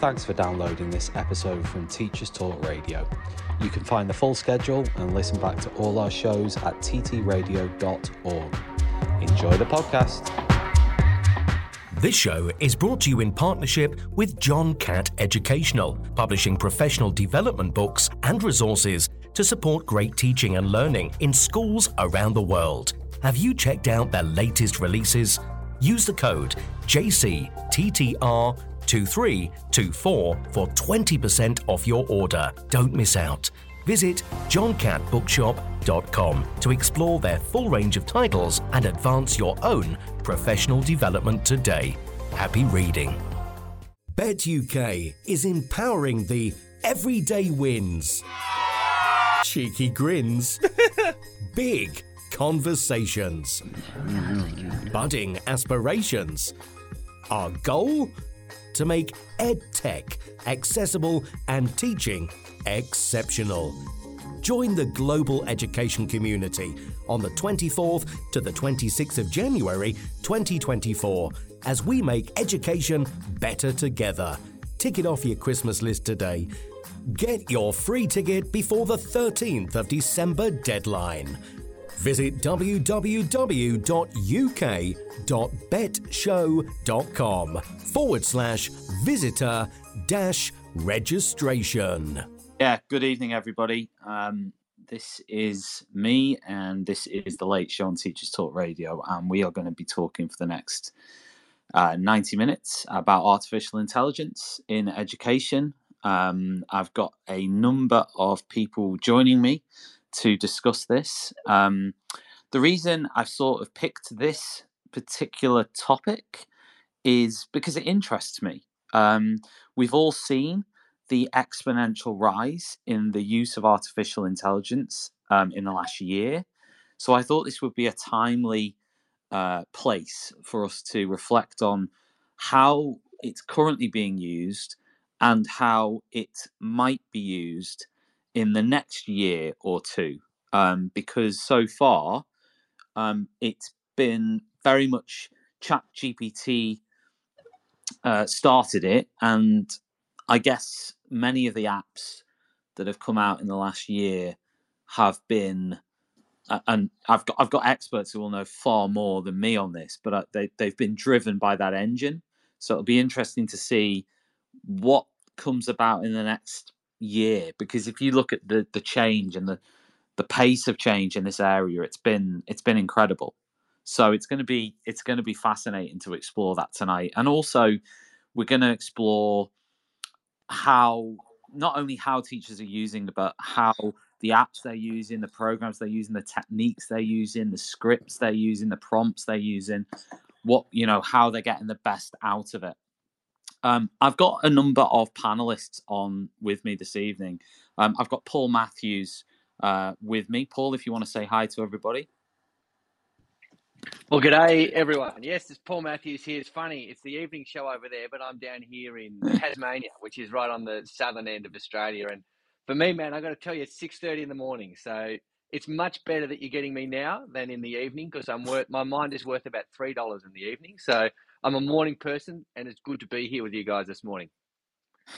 Thanks for downloading this episode from Teachers Talk Radio. You can find the full schedule and listen back to all our shows at ttradio.org. Enjoy the podcast. This show is brought to you in partnership with John Catt Educational, publishing professional development books and resources to support great teaching and learning in schools around the world. Have you checked out their latest releases? Use the code JCTTR2324 for 20% off your order. Don't miss out. Visit johncattbookshop.com to explore their full range of titles and advance your own professional development today. Happy reading. Bett UK is empowering the everyday wins, cheeky grins, big conversations, budding aspirations. Our goal? To make EdTech accessible and teaching exceptional. Join the global education community on the 24th to the 26th of January 2024 as we make education better together. Ticket off your Christmas list today. Get your free ticket before the 13th of December deadline. Visit www.uk.bettshow.com forward slash visitor dash registration. Yeah, good evening, everybody. Um, this is me, and this is the Late Show on Teachers Talk Radio, and we are going to be talking for the next uh, 90 minutes about artificial intelligence in education. Um, I've got a number of people joining me to discuss this. Um, the reason I've sort of picked this particular topic is because it interests me. Um, we've all seen the exponential rise in the use of artificial intelligence um, in the last year. So I thought this would be a timely uh, place for us to reflect on how it's currently being used and how it might be used in the next year or two. Um, because so far, um, it's been very much Chat GPT uh, started it, and I guess many of the apps that have come out in the last year have been, uh, and I've got I've got experts who will know far more than me on this, but uh, they they've been driven by that engine. So it'll be interesting to see what comes about in the next year because if you look at the the change and the the pace of change in this area it's been it's been incredible. So it's going to be it's going to be fascinating to explore that tonight. And also we're going to explore how not only how teachers are using but how the apps they're using the programs they're using the techniques they're using the scripts they're using the prompts they're using what you know how they're getting the best out of it um, I've got a number of panelists on with me this evening. Um, I've got Paul Matthews uh, with me. Paul, if you want to say hi to everybody. Well, g'day everyone. Yes, it's Paul Matthews here. It's funny, it's the evening show over there, but I'm down here in Tasmania, which is right on the southern end of Australia. And for me, man, I've got to tell you, it's six thirty in the morning, so it's much better that you're getting me now than in the evening because I'm worth my mind is worth about three dollars in the evening. So I'm a morning person, and it's good to be here with you guys this morning.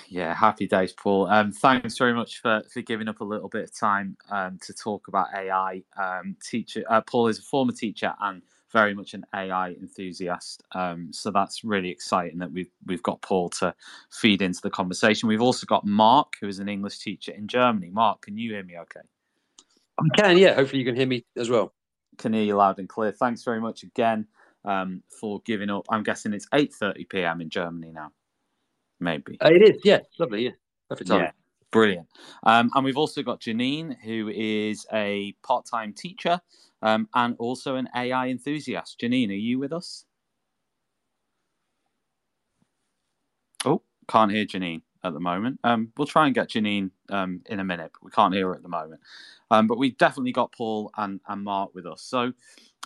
Yeah, happy days, Paul. Um, thanks very much for, for giving up a little bit of time um, to talk about AI. Um, teacher uh, Paul is a former teacher and very much an AI enthusiast. Um, so that's really exciting that we've we've got Paul to feed into the conversation. We've also got Mark, who is an English teacher in Germany. Mark, can you hear me? Okay. I can. Yeah. Hopefully, you can hear me as well. Can hear you loud and clear. Thanks very much again um, for giving up. I'm guessing it's 8:30 p.m. in Germany now. Maybe uh, it is. Yeah, lovely. Yeah, perfect time. Yeah, brilliant. Um, and we've also got Janine, who is a part-time teacher um, and also an AI enthusiast. Janine, are you with us? Oh, can't hear Janine at the moment. Um, we'll try and get Janine um, in a minute, but we can't hear her at the moment. Um, but we've definitely got Paul and, and Mark with us. So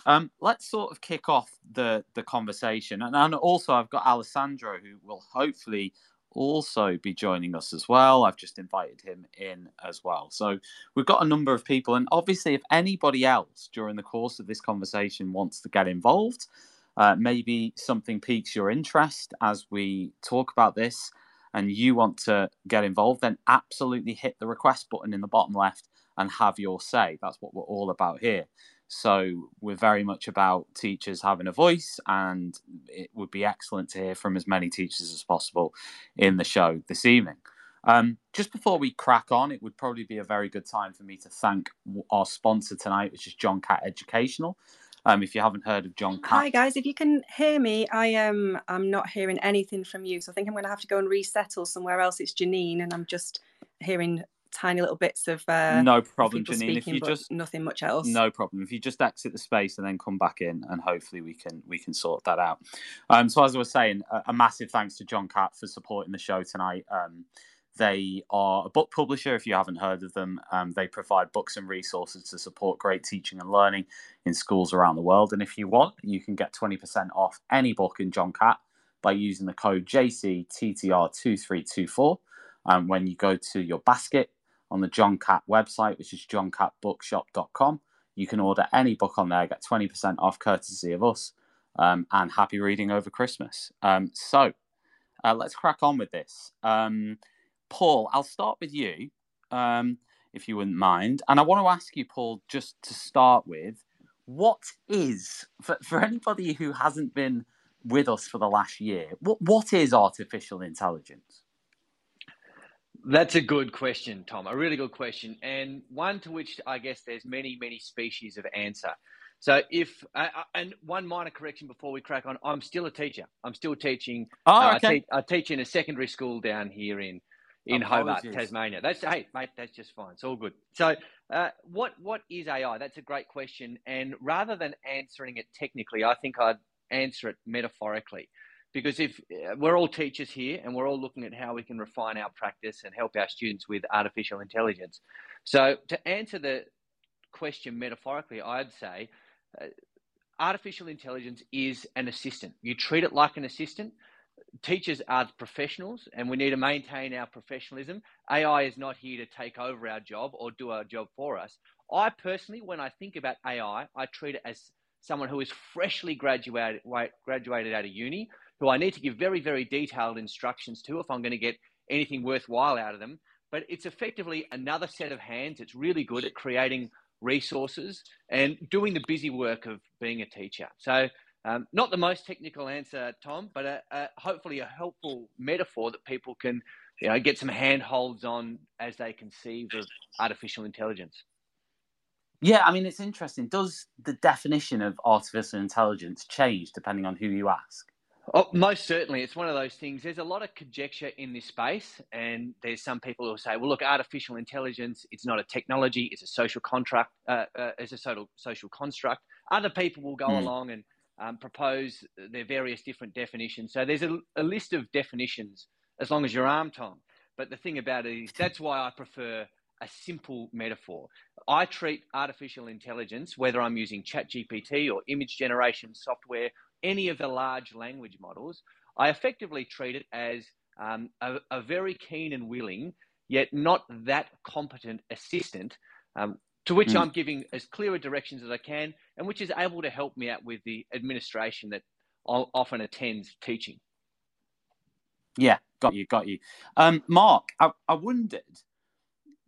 um, let's sort of kick off the, the conversation. And, and also, I've got Alessandro, who will hopefully also be joining us as well. I've just invited him in as well. So we've got a number of people. And obviously, if anybody else during the course of this conversation wants to get involved, uh, maybe something piques your interest as we talk about this, and you want to get involved, then absolutely hit the request button in the bottom left and have your say. That's what we're all about here. So we're very much about teachers having a voice, and it would be excellent to hear from as many teachers as possible in the show this evening. Um, just before we crack on, it would probably be a very good time for me to thank our sponsor tonight, which is John Catt Educational. Um, if you haven't heard of John Catt. Hi guys, if you can hear me, I am um, I'm not hearing anything from you, so I think I'm going to have to go and resettle somewhere else. It's Janine, and I'm just hearing tiny little bits of uh, no problem, Janine. Speaking, if you just nothing much else, no problem. If you just exit the space and then come back in, and hopefully we can we can sort that out. Um, so as I was saying, a, a massive thanks to John Catt for supporting the show tonight. Um, they are a book publisher, if you haven't heard of them. Um, they provide books and resources to support great teaching and learning in schools around the world. And if you want, you can get 20% off any book in John Catt by using the code JCTTR2324 um, when you go to your basket on the John Catt website, which is johncattbookshop.com. You can order any book on there, get 20% off courtesy of us, um, and happy reading over Christmas. Um, so uh, let's crack on with this. Um, Paul, I'll start with you, um, if you wouldn't mind. And I want to ask you, Paul, just to start with, what is, for, for anybody who hasn't been with us for the last year, what, what is artificial intelligence? That's a good question, Tom. A really good question, and one to which I guess there's many, many species of answer. So, if uh, and one minor correction before we crack on, I'm still a teacher. I'm still teaching. Oh, okay. Uh, I, te- I, teach in a secondary school down here in in Apologies. Hobart, Tasmania. That's hey, mate, that's just fine. It's all good. So, uh, what what is AI? That's a great question. And rather than answering it technically, I think I'd answer it metaphorically, because if uh, we're all teachers here and we're all looking at how we can refine our practice and help our students with artificial intelligence. So, to answer the question metaphorically, I'd say. Uh, artificial intelligence is an assistant. You treat it like an assistant teachers are professionals and we need to maintain our professionalism. AI is not here to take over our job or do our job for us. I personally, when I think about AI, I treat it as someone who is freshly graduated, graduated out of uni, who I need to give very, very detailed instructions to if I'm going to get anything worthwhile out of them. But it's effectively another set of hands. It's really good at creating resources and doing the busy work of being a teacher. So um, not the most technical answer, Tom, but a, a, hopefully a helpful metaphor that people can you know, get some handholds on as they conceive of artificial intelligence. Yeah, I mean, it's interesting. Does the definition of artificial intelligence change depending on who you ask? Oh, most certainly. It's one of those things. There's a lot of conjecture in this space, and there's some people who say, well, look, artificial intelligence, it's not a technology, it's a social contract, uh, uh, it's a social, social construct. Other people will go mm. along and um, propose their various different definitions. So there's a, a, list of definitions as long as your arm, Tom. But the thing about it is that's why I prefer a simple metaphor. I treat artificial intelligence, whether I'm using ChatGPT or image generation software, any of the large language models, I effectively treat it as um, a, a, very keen and willing, yet not that competent assistant um, to which mm. I'm giving as clear directions as I can, and which is able to help me out with the administration that I often attends teaching. Yeah, got you, got you. Um, Mark, I, I wondered,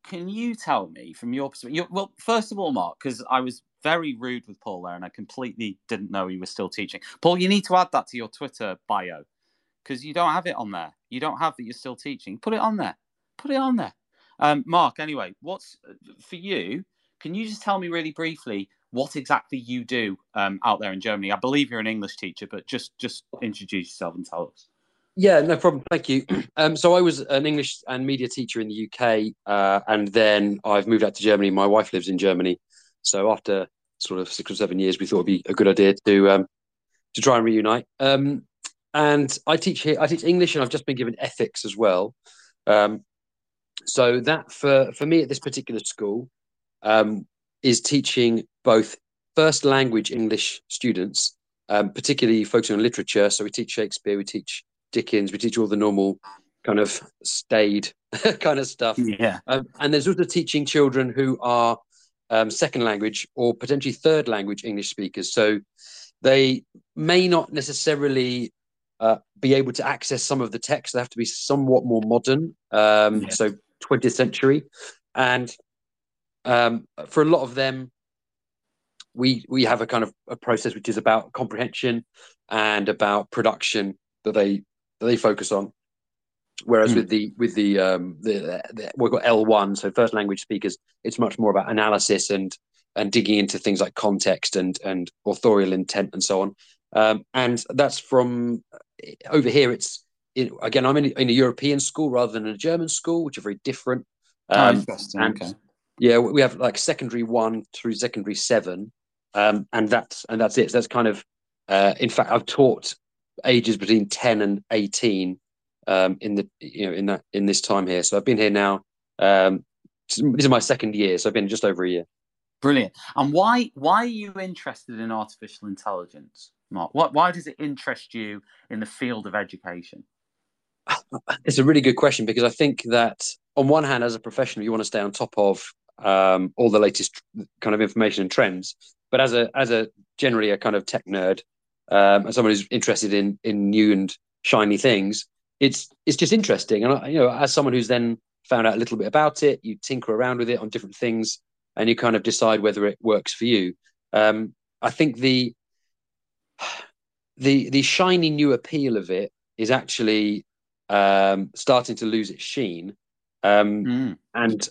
can you tell me from your perspective? Well, first of all, Mark, because I was very rude with Paul there, and I completely didn't know he was still teaching. Paul, you need to add that to your Twitter bio because you don't have it on there. You don't have that you're still teaching. Put it on there. Put it on there. Um, Mark, anyway, what's for you? Can you just tell me really briefly what exactly you do um, out there in Germany? I believe you're an English teacher, but just just introduce yourself and tell us. Yeah, no problem. Thank you. Um, so I was an English and media teacher in the UK, uh, and then I've moved out to Germany. My wife lives in Germany, so after sort of six or seven years, we thought it'd be a good idea to um, to try and reunite. Um, and I teach here. I teach English, and I've just been given ethics as well. Um, so that for for me at this particular school, um, is teaching both first language English students, um, particularly focusing on literature. So we teach Shakespeare, we teach Dickens, we teach all the normal kind of staid kind of stuff. Yeah. Um, and there's also teaching children who are um, second language or potentially third language English speakers. So they may not necessarily uh, be able to access some of the text. They have to be somewhat more modern, um, Yeah. so 20th century, and um, for a lot of them, we we have a kind of a process which is about comprehension and about production that they that they focus on. Whereas Hmm. with the with the um the, the we've got L one, so first language speakers, it's much more about analysis and and digging into things like context and and authorial intent and so on. Um, and that's from over here. It's it, again, I'm in, in a European school rather than a German school, which are very different. Oh, Um, interesting. and- okay. yeah, we have like secondary one through secondary seven, um, and that's and that's it. So that's kind of, uh, in fact, I've taught ages between ten and eighteen um, in the you know in that in this time here. So I've been here now. Um, this is my second year, so I've been just over a year. Brilliant. And why why are you interested in artificial intelligence, Mark? What why does it interest you in the field of education? It's a really good question because I think that on one hand, as a professional, you want to stay on top of um, all the latest kind of information and trends. But as a as a generally a kind of tech nerd, um, and someone who's interested in in new and shiny things, it's it's just interesting. And I- you know, as someone who's then found out a little bit about it, you tinker around with it on different things, and you kind of decide whether it works for you. Um, I think the the the shiny new appeal of it is actually um, starting to lose its sheen. Um, Mm. and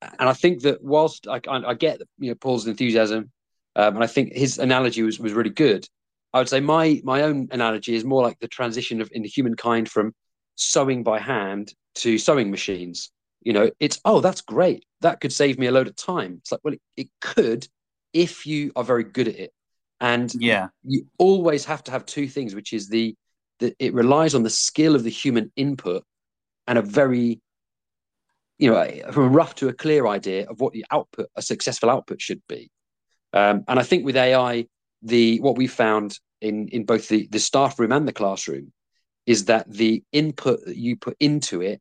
and I think that whilst I, I, I get you know Paul's enthusiasm, um, and I think his analogy was was really good. I would say my my own analogy is more like the transition of in the humankind from sewing by hand to sewing machines. You know, it's oh that's great. That could save me a load of time. It's like well, it, it could if you are very good at it. And Yeah. you always have to have two things, which is the that it relies on the skill of the human input and a very, you know, from a rough to a clear idea of what the output, a successful output should be. Um, and I think with AI, the what we found in in both the the staff room and the classroom is that the input that you put into it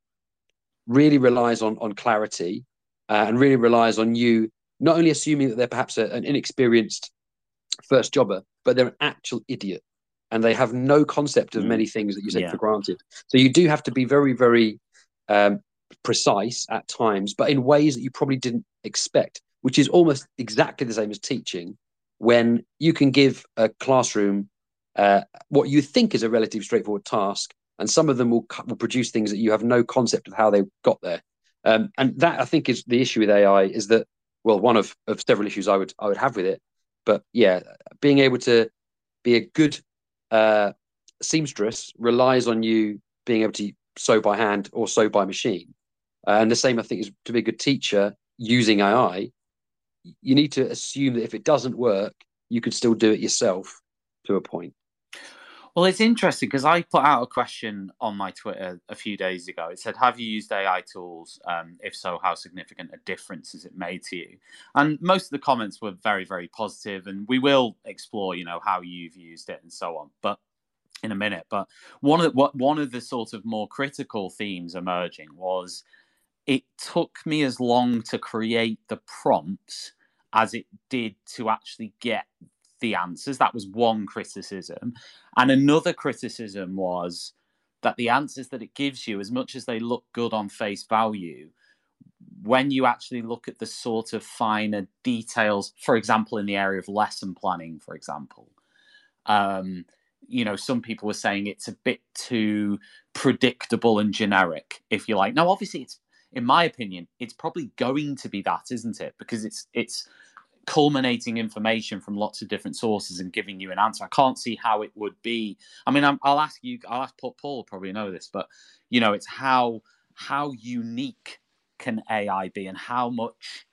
really relies on on clarity uh, and really relies on you not only assuming that they're perhaps a, an inexperienced first jobber, but they're an actual idiot and they have no concept of Mm. many things that you take Yeah. for granted. So you do have to be very, very um, precise at times, but in ways that you probably didn't expect, which is almost exactly the same as teaching. When you can give a classroom uh, what you think is a relatively straightforward task, and some of them will, will produce things that you have no concept of how they got there. Um, and that I think is the issue with AI is that well, one of, of several issues I would I would have with it. But yeah, being able to be a good uh, seamstress relies on you being able to sew by hand or sew by machine. Uh, and the same, I think, is to be a good teacher using AI. You need to assume that if it doesn't work, you could still do it yourself to a point. Well, it's interesting because I put out a question on my Twitter a few days ago. It said, "Have you used AI tools? Um, if so, how significant a difference has it made to you?" And most of the comments were very, very positive, and we will explore, you know, how you've used it and so on. But in a minute, but one of the, what one of the sort of more critical themes emerging was it took me as long to create the prompts as it did to actually get the answers. That was one criticism. And another criticism was that the answers that it gives you, as much as they look good on face value, when you actually look at the sort of finer details, for example, in the area of lesson planning, for example, um, you know, some people were saying it's a bit too predictable and generic, if you like. Now, obviously, it's in my opinion, it's probably going to be that, isn't it? Because it's it's culminating information from lots of different sources and giving you an answer. I can't see how it would be. I mean, I'm, I'll ask you. I'll ask Paul. Paul probably know this, but you know, it's how how unique can AI be, and how much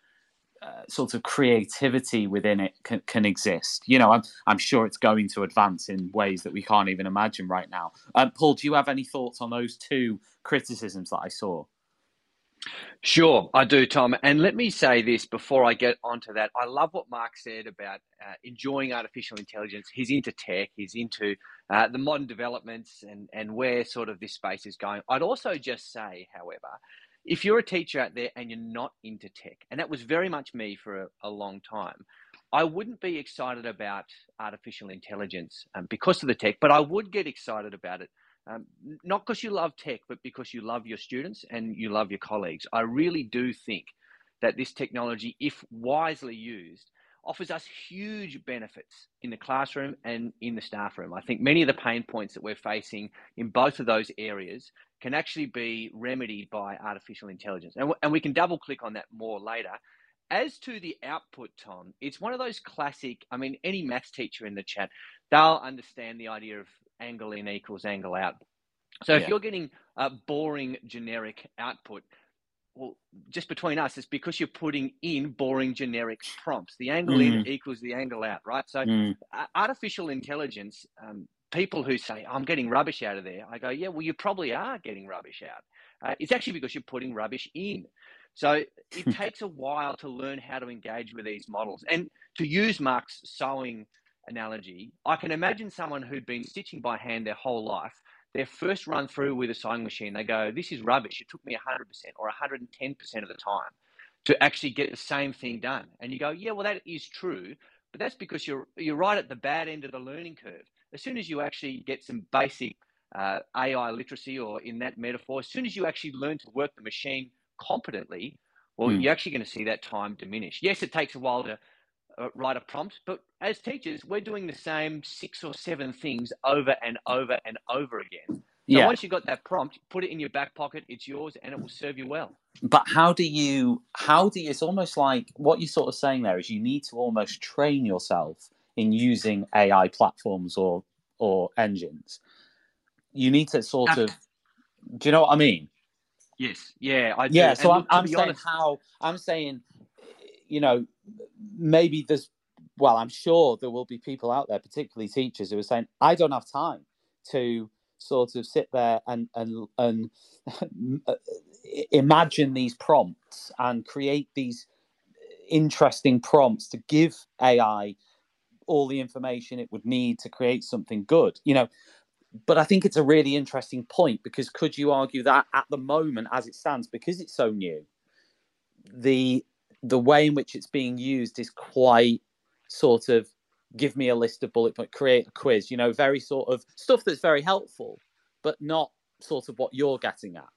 uh, sort of creativity within it can, can exist. You know, I'm I'm sure it's going to advance in ways that we can't even imagine right now. Um, Paul, do you have any thoughts on those two criticisms that I saw? Sure, I do, Tom. And let me say this before I get onto that. I love what Mark said about uh, enjoying artificial intelligence. He's into tech, he's into uh, the modern developments and, and where sort of this space is going. I'd also just say, however, if you're a teacher out there and you're not into tech, and that was very much me for a, a long time, I wouldn't be excited about artificial intelligence um, because of the tech, but I would get excited about it. Um, not because you love tech, but because you love your students and you love your colleagues. I really do think that this technology, if wisely used, offers us huge benefits in the classroom and in the staff room. I think many of the pain points that we're facing in both of those areas can actually be remedied by artificial intelligence. And, and we can double click on that more later. As to the output, Tom, it's one of those classic, I mean, any maths teacher in the chat, they'll understand the idea of angle in equals angle out. So if you're getting a boring generic output, well, just between us, it's because you're putting in boring generic prompts. The angle mm. in equals the angle out, right? So mm. artificial intelligence, um, people who say, I'm getting rubbish out of there, I go, yeah, well, you probably are getting rubbish out. Uh, it's actually because you're putting rubbish in. So it takes a while to learn how to engage with these models. And to use Mark's sewing analogy, I can imagine someone who'd been stitching by hand their whole life, their first run through with a sewing machine, they go, This is rubbish. It took me 100% or 110% of the time to actually get the same thing done. And you go, Yeah, well, that is true. But that's because you're, you're right at the bad end of the learning curve. As soon as you actually get some basic uh, AI literacy, or in that metaphor, as soon as you actually learn to work the machine competently, well, mm. you're actually going to see that time diminish. Yes, it takes a while to uh, write a prompt, but as teachers, we're doing the same six or seven things over and over and over again. So yeah. once you've got that prompt, put it in your back pocket, it's yours and it will serve you well. But how do you, how do you, it's almost like what you're sort of saying there is you need to almost train yourself in using AI platforms or, or engines. You need to sort of, do you know what I mean? Yes. Yeah. I do. Yeah. So and I'm, I'm saying honest... how I'm saying, you know, maybe there's, well, I'm sure there will be people out there, particularly teachers, who are saying, I don't have time to sort of sit there and and and imagine these prompts and create these interesting prompts to give AI all the information it would need to create something good. You know, but I think it's a really interesting point because could you argue that at the moment, as it stands, because it's so new, the the way in which it's being used is quite sort of give me a list of bullet point, create a quiz, you know, very sort of stuff that's very helpful, but not sort of what you're getting at.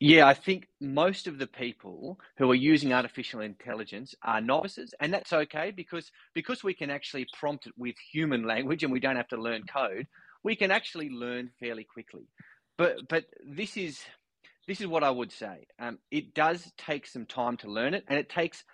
Yeah, I think most of the people who are using artificial intelligence are novices, and that's okay because because we can actually prompt it with human language and we don't have to learn code. We can actually learn fairly quickly. But but this is this is what I would say. Um, it does take some time to learn it, and it takes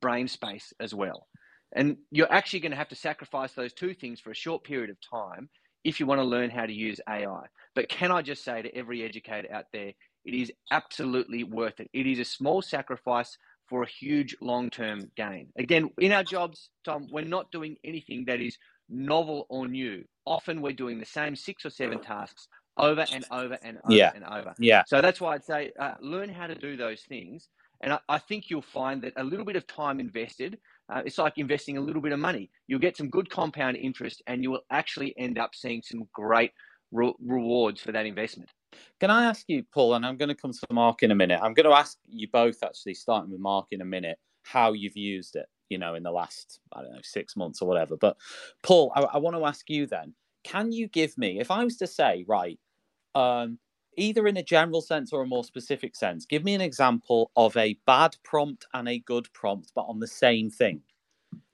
brain space as well. And you're actually going to have to sacrifice those two things for a short period of time if you want to learn how to use AI. But can I just say to every educator out there, it is absolutely worth it. It is a small sacrifice for a huge long term gain. Again, in our jobs, Tom, we're not doing anything that is novel or new. Often we're doing the same six or seven tasks over and over and over yeah. and over. Yeah. So that's why I'd say uh, learn how to do those things. And I, I, think you'll find that a little bit of time invested, uh, it's like investing a little bit of money. You'll get some good compound interest and you will actually end up seeing some great re- rewards for that investment. Can I ask you, Paul, and I'm going to come to Mark in a minute. I'm going to ask you both, actually, starting with Mark in a minute, how you've used it, you know, in the last, I don't know, six months or whatever. But Paul, I, I want to ask you then, can you give me, if I was to say, right, um, either in a general sense or a more specific sense, give me an example of a bad prompt and a good prompt, but on the same thing.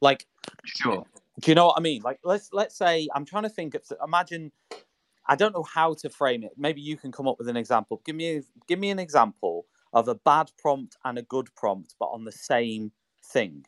Like, sure. Do you know what I mean? Like, let's let's say I'm trying to think of. Imagine I don't know how to frame it. Maybe you can come up with an example. Give me a, give me an example of a bad prompt and a good prompt, but on the same thing.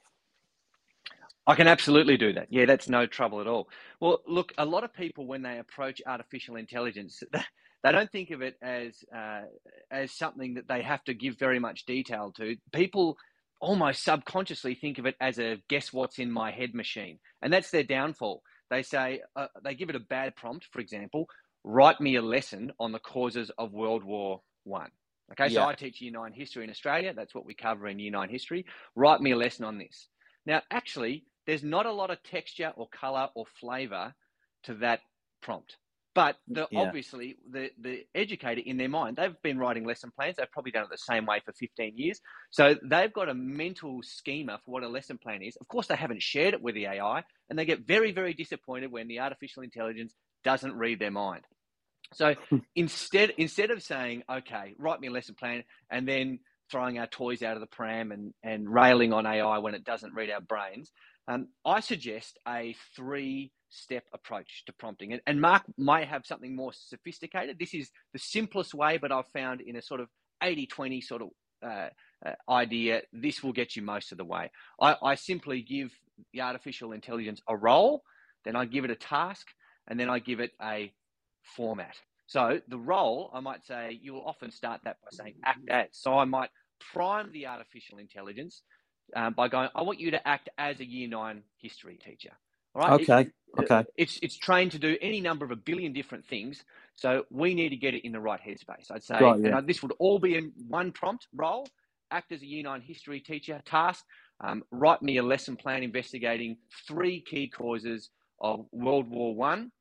I can absolutely do that. Yeah, that's no trouble at all. Well, look, a lot of people when they approach artificial intelligence, they don't think of it as uh, as something that they have to give very much detail to. People almost subconsciously think of it as a guess what's in my head machine, and that's their downfall. They say uh, they give it a bad prompt, for example write me a lesson on the causes of World War One. Okay, so. I teach Year Nine history in Australia. That's what we cover in Year Nine history. Write me a lesson on this. Now, actually, there's not a lot of texture or color or flavor to that prompt. But the, yeah. obviously, the, the educator in their mind, they've been writing lesson plans. They've probably done it the same way for 15 years. So they've got a mental schema for what a lesson plan is. Of course, they haven't shared it with the AI, and they get very, very disappointed when the artificial intelligence doesn't read their mind. So hmm. instead, instead of saying, okay, write me a lesson plan, and then throwing our toys out of the pram and, and railing on AI when it doesn't read our brains, um, I suggest a three step approach to prompting. And, and Mark might have something more sophisticated. This is the simplest way, but I've found in a sort of 80 20 sort of uh, uh, idea, this will get you most of the way. I, I simply give the artificial intelligence a role, then I give it a task, and then I give it a format. So the role, I might say, you will often start that by saying act as. So I might prime the artificial intelligence um, by going, I want you to act as a year nine history teacher. All right. Okay. It, okay. It's it's trained to do any number of a billion different things. So we need to get it in the right headspace. I'd say right, yeah. this would all be in one prompt role. Act as a year nine history teacher. Task. Um, write me a lesson plan investigating three key causes of World War One,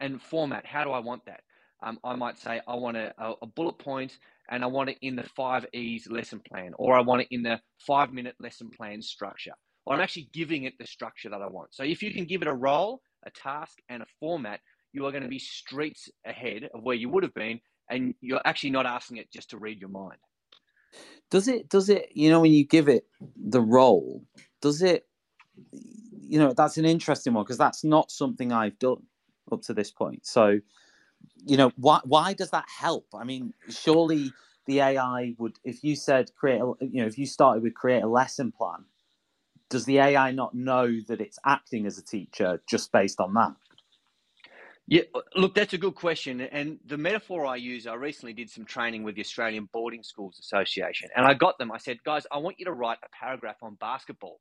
and format. How do I want that? Um, I might say I want a, a bullet point and I want it in the five E's lesson plan, or I want it in the five minute lesson plan structure. Or I'm actually giving it the structure that I want. So if you can give it a role, a task, and a format, you are going to be streets ahead of where you would have been, and you're actually not asking it just to read your mind. Does it? Does it? You know, when you give it the role, does it? You know, that's an interesting one because that's not something I've done up to this point. So you know, why why does that help? I mean, surely the AI would, if you said create, a, you know, if you started with create a lesson plan, does the AI not know that it's acting as a teacher just based on that? Yeah, uh, look, that's a good question. And the metaphor I use, I recently did some training with the Australian Boarding Schools Association, and I got them. I said, guys, I want you to write a paragraph on basketball.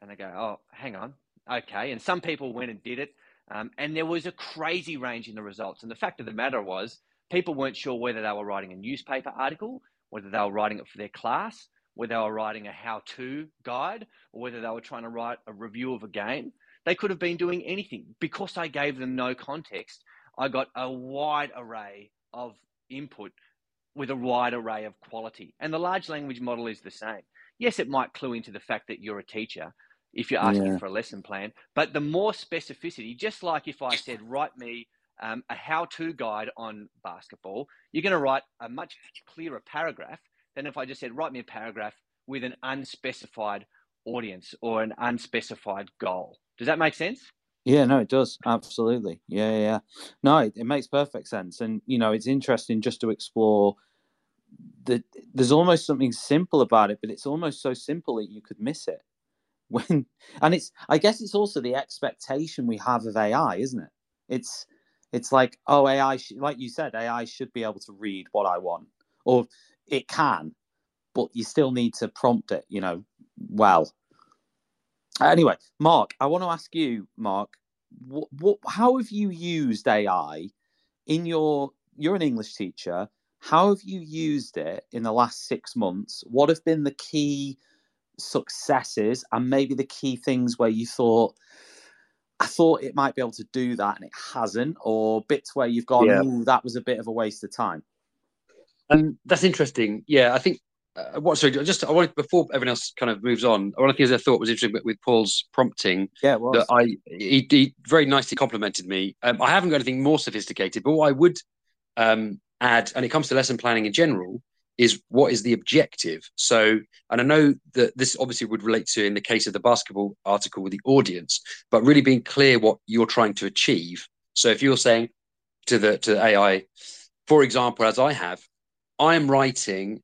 And they go, oh, hang on. Okay. And some people went and did it. Um, and there was a crazy range in the results. And the fact of the matter was, people weren't sure whether they were writing a newspaper article, whether they were writing it for their class, whether they were writing a how to guide, or whether they were trying to write a review of a game. They could have been doing anything. Because I gave them no context, I got a wide array of input with a wide array of quality. And the large language model is the same. Yes, it might clue into the fact that you're a teacher, if you're asking yeah. for a lesson plan. But the more specificity, just like if I said, write me um, a how to guide on basketball, you're going to write a much clearer paragraph than if I just said, write me a paragraph with an unspecified audience or an unspecified goal. Does that make sense? Yeah, no, it does. Absolutely. Yeah, yeah. No, it, it makes perfect sense. And, you know, it's interesting just to explore that there's almost something simple about it, but it's almost so simple that you could miss it when and it's i guess it's also the expectation we have of ai isn't it? It's it's like oh ai sh- like you said ai should be able to read what i want or it can but you still need to prompt it you know well. Anyway mark i want to ask you mark what, what how have you used ai in your you're an english teacher. How have you used it in the last six months? What have been the key successes and maybe the key things where you thought I thought it might be able to do that and it hasn't, or bits where you've gone, yeah. that was a bit of a waste of time. And that's interesting. Yeah, I think uh, what so just I wanted before everyone else kind of moves on. One of the things I thought was interesting with, with Paul's prompting. Yeah, that I he, he, very nicely complimented me. Um, I haven't got anything more sophisticated, but what I would um, add, and it comes to lesson planning in general, is what is the objective? So, and I know that this obviously would relate to in the case of the basketball article with the audience, but really being clear what you're trying to achieve. So, if you're saying to the to the AI, for example, as I have, I am writing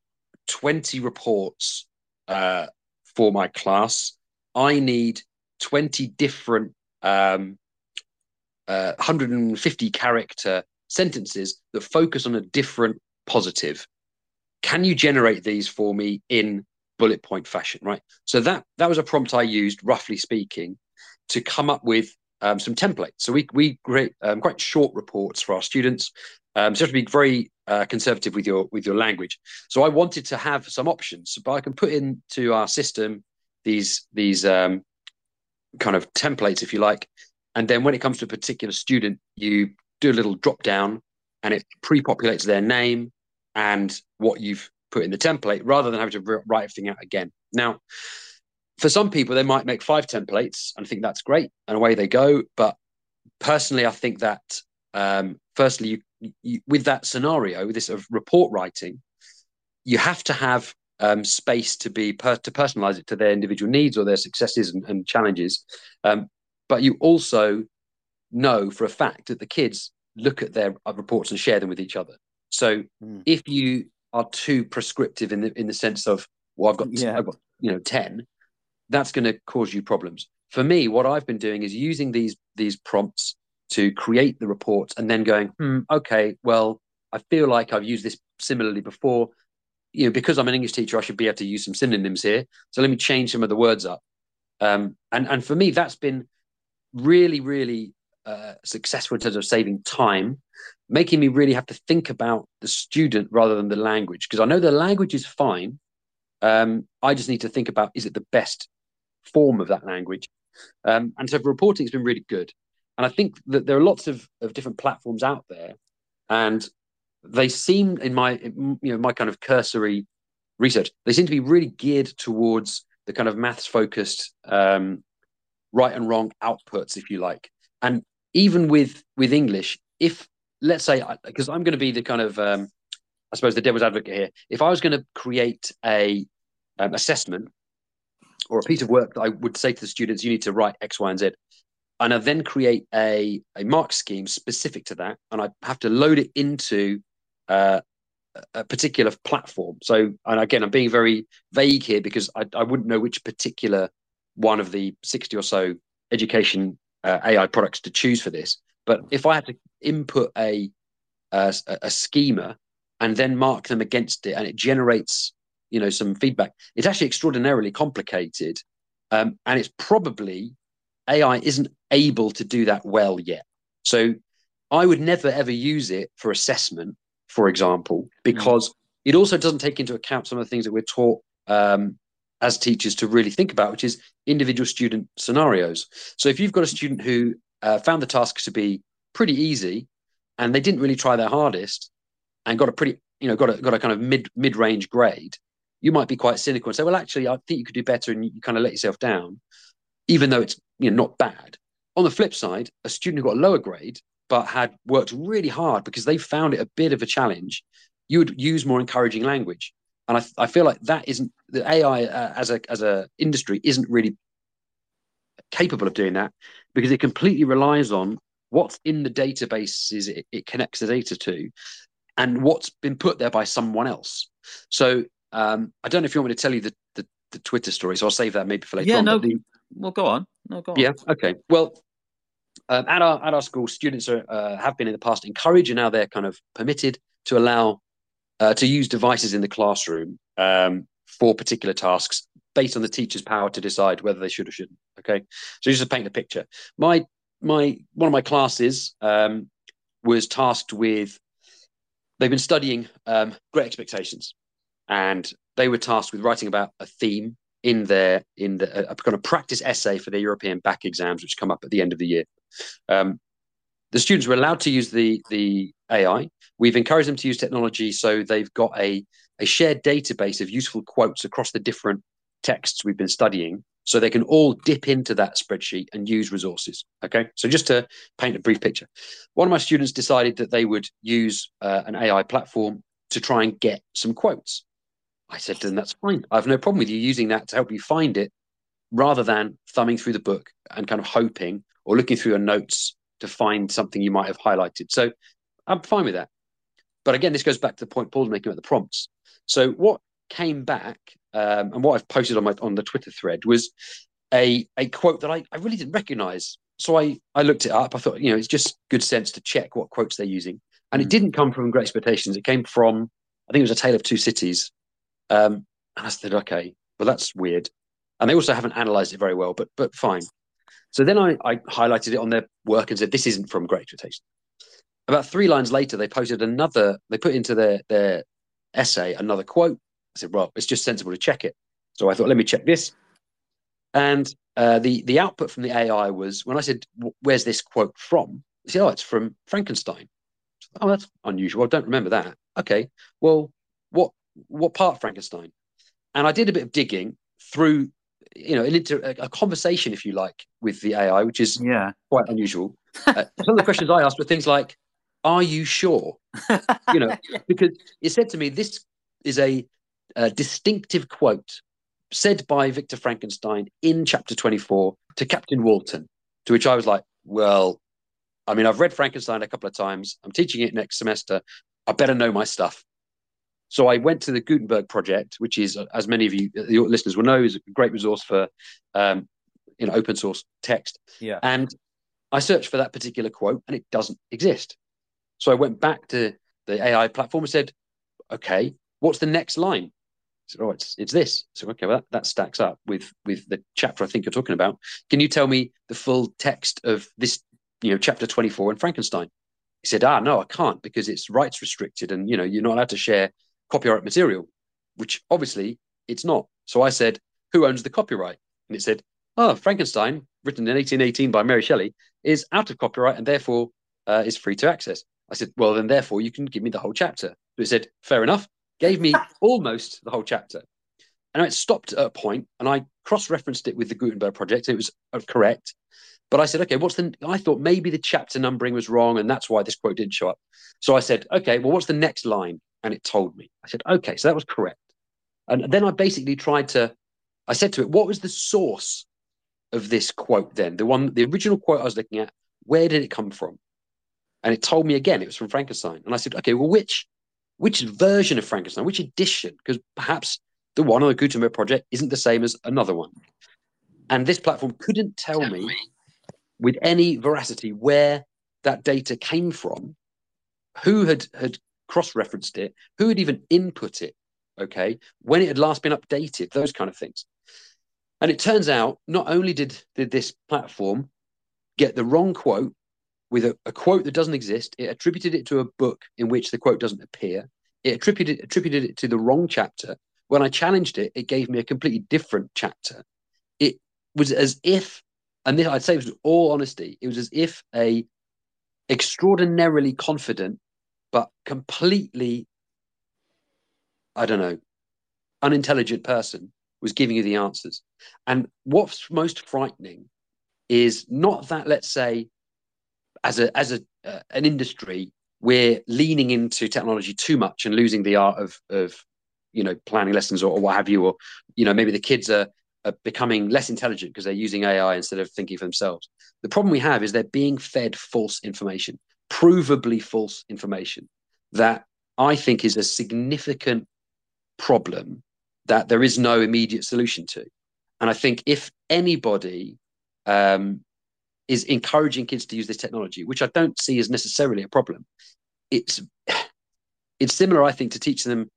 20 reports uh, for my class. I need 20 different um, uh, 150 character sentences that focus on a different positive can you generate these for me in bullet point fashion right? So that that was a prompt i used roughly speaking to come up with um, some templates. So we we create um, quite short reports for our students um, so you have to be very uh, conservative with your with your language. So i wanted to have some options but i can put into our system these these um, kind of templates if you like and then when it comes to a particular student you do a little drop down and it pre-populates their name and what you've put in the template rather than having to write everything out again. Now, for some people, they might make five templates and think that's great, and away they go. But personally, I think that um, firstly, you, you, with that scenario, this of report writing, you have to have um, space to be per- to personalize it to their individual needs or their successes and, and challenges. Um, but you also know for a fact that the kids look at their uh, reports and share them with each other. So mm. if you are too prescriptive in the in the sense of well, I've got yeah. I've got you know ten, that's going to cause you problems. For me, what I've been doing is using these these prompts to create the report and then going, hmm, okay, well, I feel like I've used this similarly before. You know, because I'm an English teacher, I should be able to use some synonyms here. So let me change some of the words up. Um, and and for me, that's been really, really uh, successful in terms of saving time, making me really have to think about the student rather than the language. Because I know the language is fine. Um, I just need to think about is it the best form of that language. Um, and so reporting, it's been really good. And I think that there are lots of, of different platforms out there, and they seem, in my you know my kind of cursory research, they seem to be really geared towards the kind of maths focused um, right and wrong outputs, if you like. And even with with English, if let's say because I'm going to be the kind of um, I suppose the devil's advocate here, if I was going to create a um, assessment or a piece of work that I would say to the students, you need to write X, Y, and Z and I then create a, a mark scheme specific to that, and I have to load it into uh, a particular platform. So, and again, I'm being very vague here because I, I wouldn't know which particular one of the 60 or so education uh, AI products to choose for this. But if I had to input a, a, a schema and then mark them against it, and it generates you know some feedback, it's actually extraordinarily complicated, um, and it's probably AI isn't able to do that well yet. So I would never ever use it for assessment, for example, because mm. it also doesn't take into account some of the things that we're taught um, as teachers to really think about, which is individual student scenarios. So if you've got a student who uh, found the task to be pretty easy and they didn't really try their hardest and got a pretty, you know, got a, got a kind of mid mid range grade, you might be quite cynical and say, well, actually, I think you could do better, and you, you kind of let yourself down, even though it's you know not bad. On the flip side, a student who got a lower grade but had worked really hard because they found it a bit of a challenge, you would use more encouraging language. And I, I feel like that isn't the AI uh, as a as a industry isn't really capable of doing that because it completely relies on what's in the databases it, it connects the data to and what's been put there by someone else. So um, I don't know if you want me to tell you the, the, the Twitter story, so I'll save that maybe for later yeah, on. No, the, well, go on. No, go on. Yeah. Okay. Well, um, at our at our school, students are, uh, have been in the past encouraged, and now they're kind of permitted to allow uh, to use devices in the classroom um, for particular tasks based on the teacher's power to decide whether they should or shouldn't. Okay. So just to paint a picture, my my one of my classes um, was tasked with they've been studying um, Great Expectations, and they were tasked with writing about a theme in their in the a kind of practice essay for their European Bac exams, which come up at the end of the year. Um, the students were allowed to use the the AI. We've encouraged them to use technology, so they've got a a shared database of useful quotes across the different texts we've been studying, so they can all dip into that spreadsheet and use resources. Okay, so just to paint a brief picture, one of my students decided that they would use uh, an AI platform to try and get some quotes. I said to them, that's fine. I have no problem with you using that to help you find it rather than thumbing through the book and kind of hoping or looking through your notes to find something you might have highlighted. So I'm fine with that. But again, this goes back to the point Paul's making about the prompts. So what came back um, and what I've posted on my on the Twitter thread was a a quote that I, I really didn't recognize. So I I looked it up. I thought, you know, it's just good sense to check what quotes they're using. And mm. it didn't come from Great Expectations. It came from I think it was a Tale of Two Cities um, and I said, okay, well, that's weird. And they also haven't analyzed it very well, but but fine. So then I, I highlighted it on their work and said, this isn't from Great Expectations. About three lines later, they posted another, they put into their, their essay another quote. I said, well, it's just sensible to check it. So I thought, let me check this. And uh, the, the output from the AI was when I said, where's this quote from? He said, "Oh, it's from Frankenstein." Oh, that's unusual. I don't remember that. Okay, well, what what part Frankenstein? And I did a bit of digging through, you know, into a, a conversation, if you like, with the AI, which is Yeah. quite unusual. Uh, some of the questions I asked were things like, "Are you sure?" You know, because it said to me, "This is a, a distinctive quote said by Victor Frankenstein in chapter 24 to Captain Walton." To which I was like, "Well, I mean, I've read Frankenstein a couple of times. I'm teaching it next semester. I better know my stuff." So I went to the Gutenberg project, which is, as many of you, your listeners will know, is a great resource for, um, you know, open source text. Yeah. And I searched for that particular quote and it doesn't exist. So I went back to the AI platform and said, okay, what's the next line? Said, oh, it's, it's this. So, okay, well, that, that stacks up with, with the chapter I think you're talking about. Can you tell me the full text of this, you know, chapter 24 in Frankenstein? He said, ah, no, I can't because it's rights restricted and, you know, you're not allowed to share copyright material, which obviously it's not. So I said, who owns the copyright? And it said, oh, Frankenstein, written in 1818 by Mary Shelley, is out of copyright and therefore uh, is free to access. I said, well, then therefore you can give me the whole chapter. So it said, fair enough, gave me almost the whole chapter. And it stopped at a point and I cross referenced it with the Gutenberg project. It was uh, correct. But I said, okay, what's the, I thought maybe the chapter numbering was wrong and that's why this quote didn't show up. So I said, okay, well, what's the next line? And it told me. I said, okay, so that was correct. And then I basically tried to, I said to it, what was the source of this quote then? The one, the original quote I was looking at, where did it come from? And it told me again, it was from Frankenstein. And I said, okay, well, which which version of Frankenstein, which edition? Because perhaps the one on the Gutenberg project isn't the same as another one. And this platform couldn't tell me with any veracity where that data came from, who had had cross-referenced it, who had even input it, okay, when it had last been updated, those kind of things. And it turns out not only did, did this platform get the wrong quote with a, a, quote that doesn't exist, it attributed it to a book in which the quote doesn't appear. It attributed attributed it to the wrong chapter. When I challenged it, it gave me a completely different chapter. It was as if, and this I'd say was all honesty, it was as if a extraordinarily confident but completely, I don't know, unintelligent person was giving you the answers. And what's most frightening is not that, let's say, as a as a uh, an industry, we're leaning into technology too much and losing the art of of you know planning lessons or, or what have you, or you know maybe the kids are, are becoming less intelligent because they're using AI instead of thinking for themselves. The problem we have is they're being fed false information provably false information that I think is a significant problem that there is no immediate solution to. And I think if anybody um, is encouraging kids to use this technology, which I don't see as necessarily a problem, it's it's similar, I think, to teaching them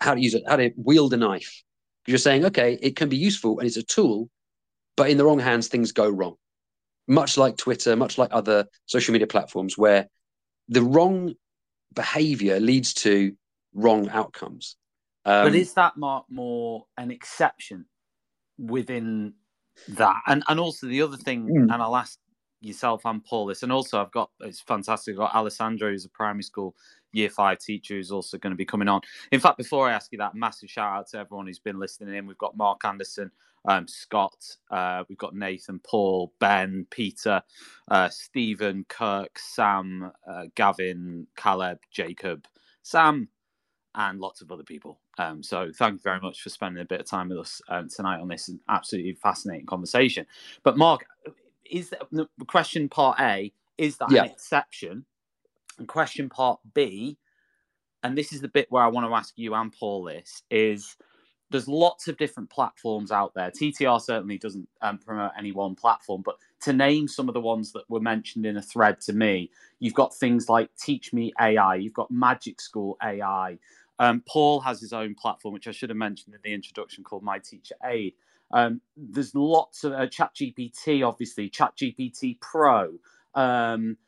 how to use it, how to wield a knife. You're saying, okay, it can be useful and it's a tool, but in the wrong hands, things go wrong much like Twitter, much like other social media platforms, where the wrong behavior leads to wrong outcomes. Um, but is that Mark more an exception within that? And and also the other thing, mm. and I'll ask yourself and Paul this, and also I've got it's fantastic. I've got Alessandro, who's a primary school year five teacher, who's also going to be coming on. In fact, before I ask you that, massive shout out to everyone who's been listening in. We've got Mark Anderson, um, Scott, uh, we've got Nathan, Paul, Ben, Peter, uh, Stephen, Kirk, Sam, uh, Gavin, Caleb, Jacob, Sam, and lots of other people. Um, so thank you very much for spending a bit of time with us um, tonight on this absolutely fascinating conversation. But Mark, is the question part A is that yeah. an exception? And question part B, and this is the bit where I want to ask you and Paul this is there's lots of different platforms out there. TTR certainly doesn't um, promote any one platform, but to name some of the ones that were mentioned in a thread to me, you've got things like TeachMate AI, you've got Magic School AI. Um, Paul has his own platform, which I should have mentioned in the introduction, called My Teacher Aid. Um, there's lots of uh, ChatGPT, obviously, ChatGPT Pro. Um,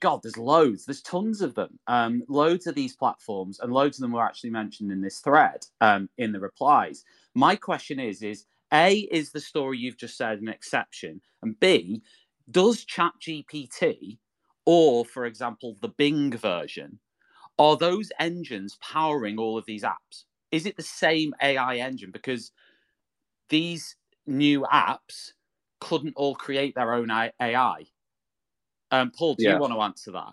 God, there's loads. There's tons of them. Um, loads of these platforms, and loads of them were actually mentioned in this thread um, in the replies. My question is: is a is the story you've just said an exception, and B does ChatGPT or for example, the Bing version, are those engines powering all of these apps? Is it the same AI engine? Because these new apps couldn't all create their own AI. Um, Paul, do Yeah. you want to answer that?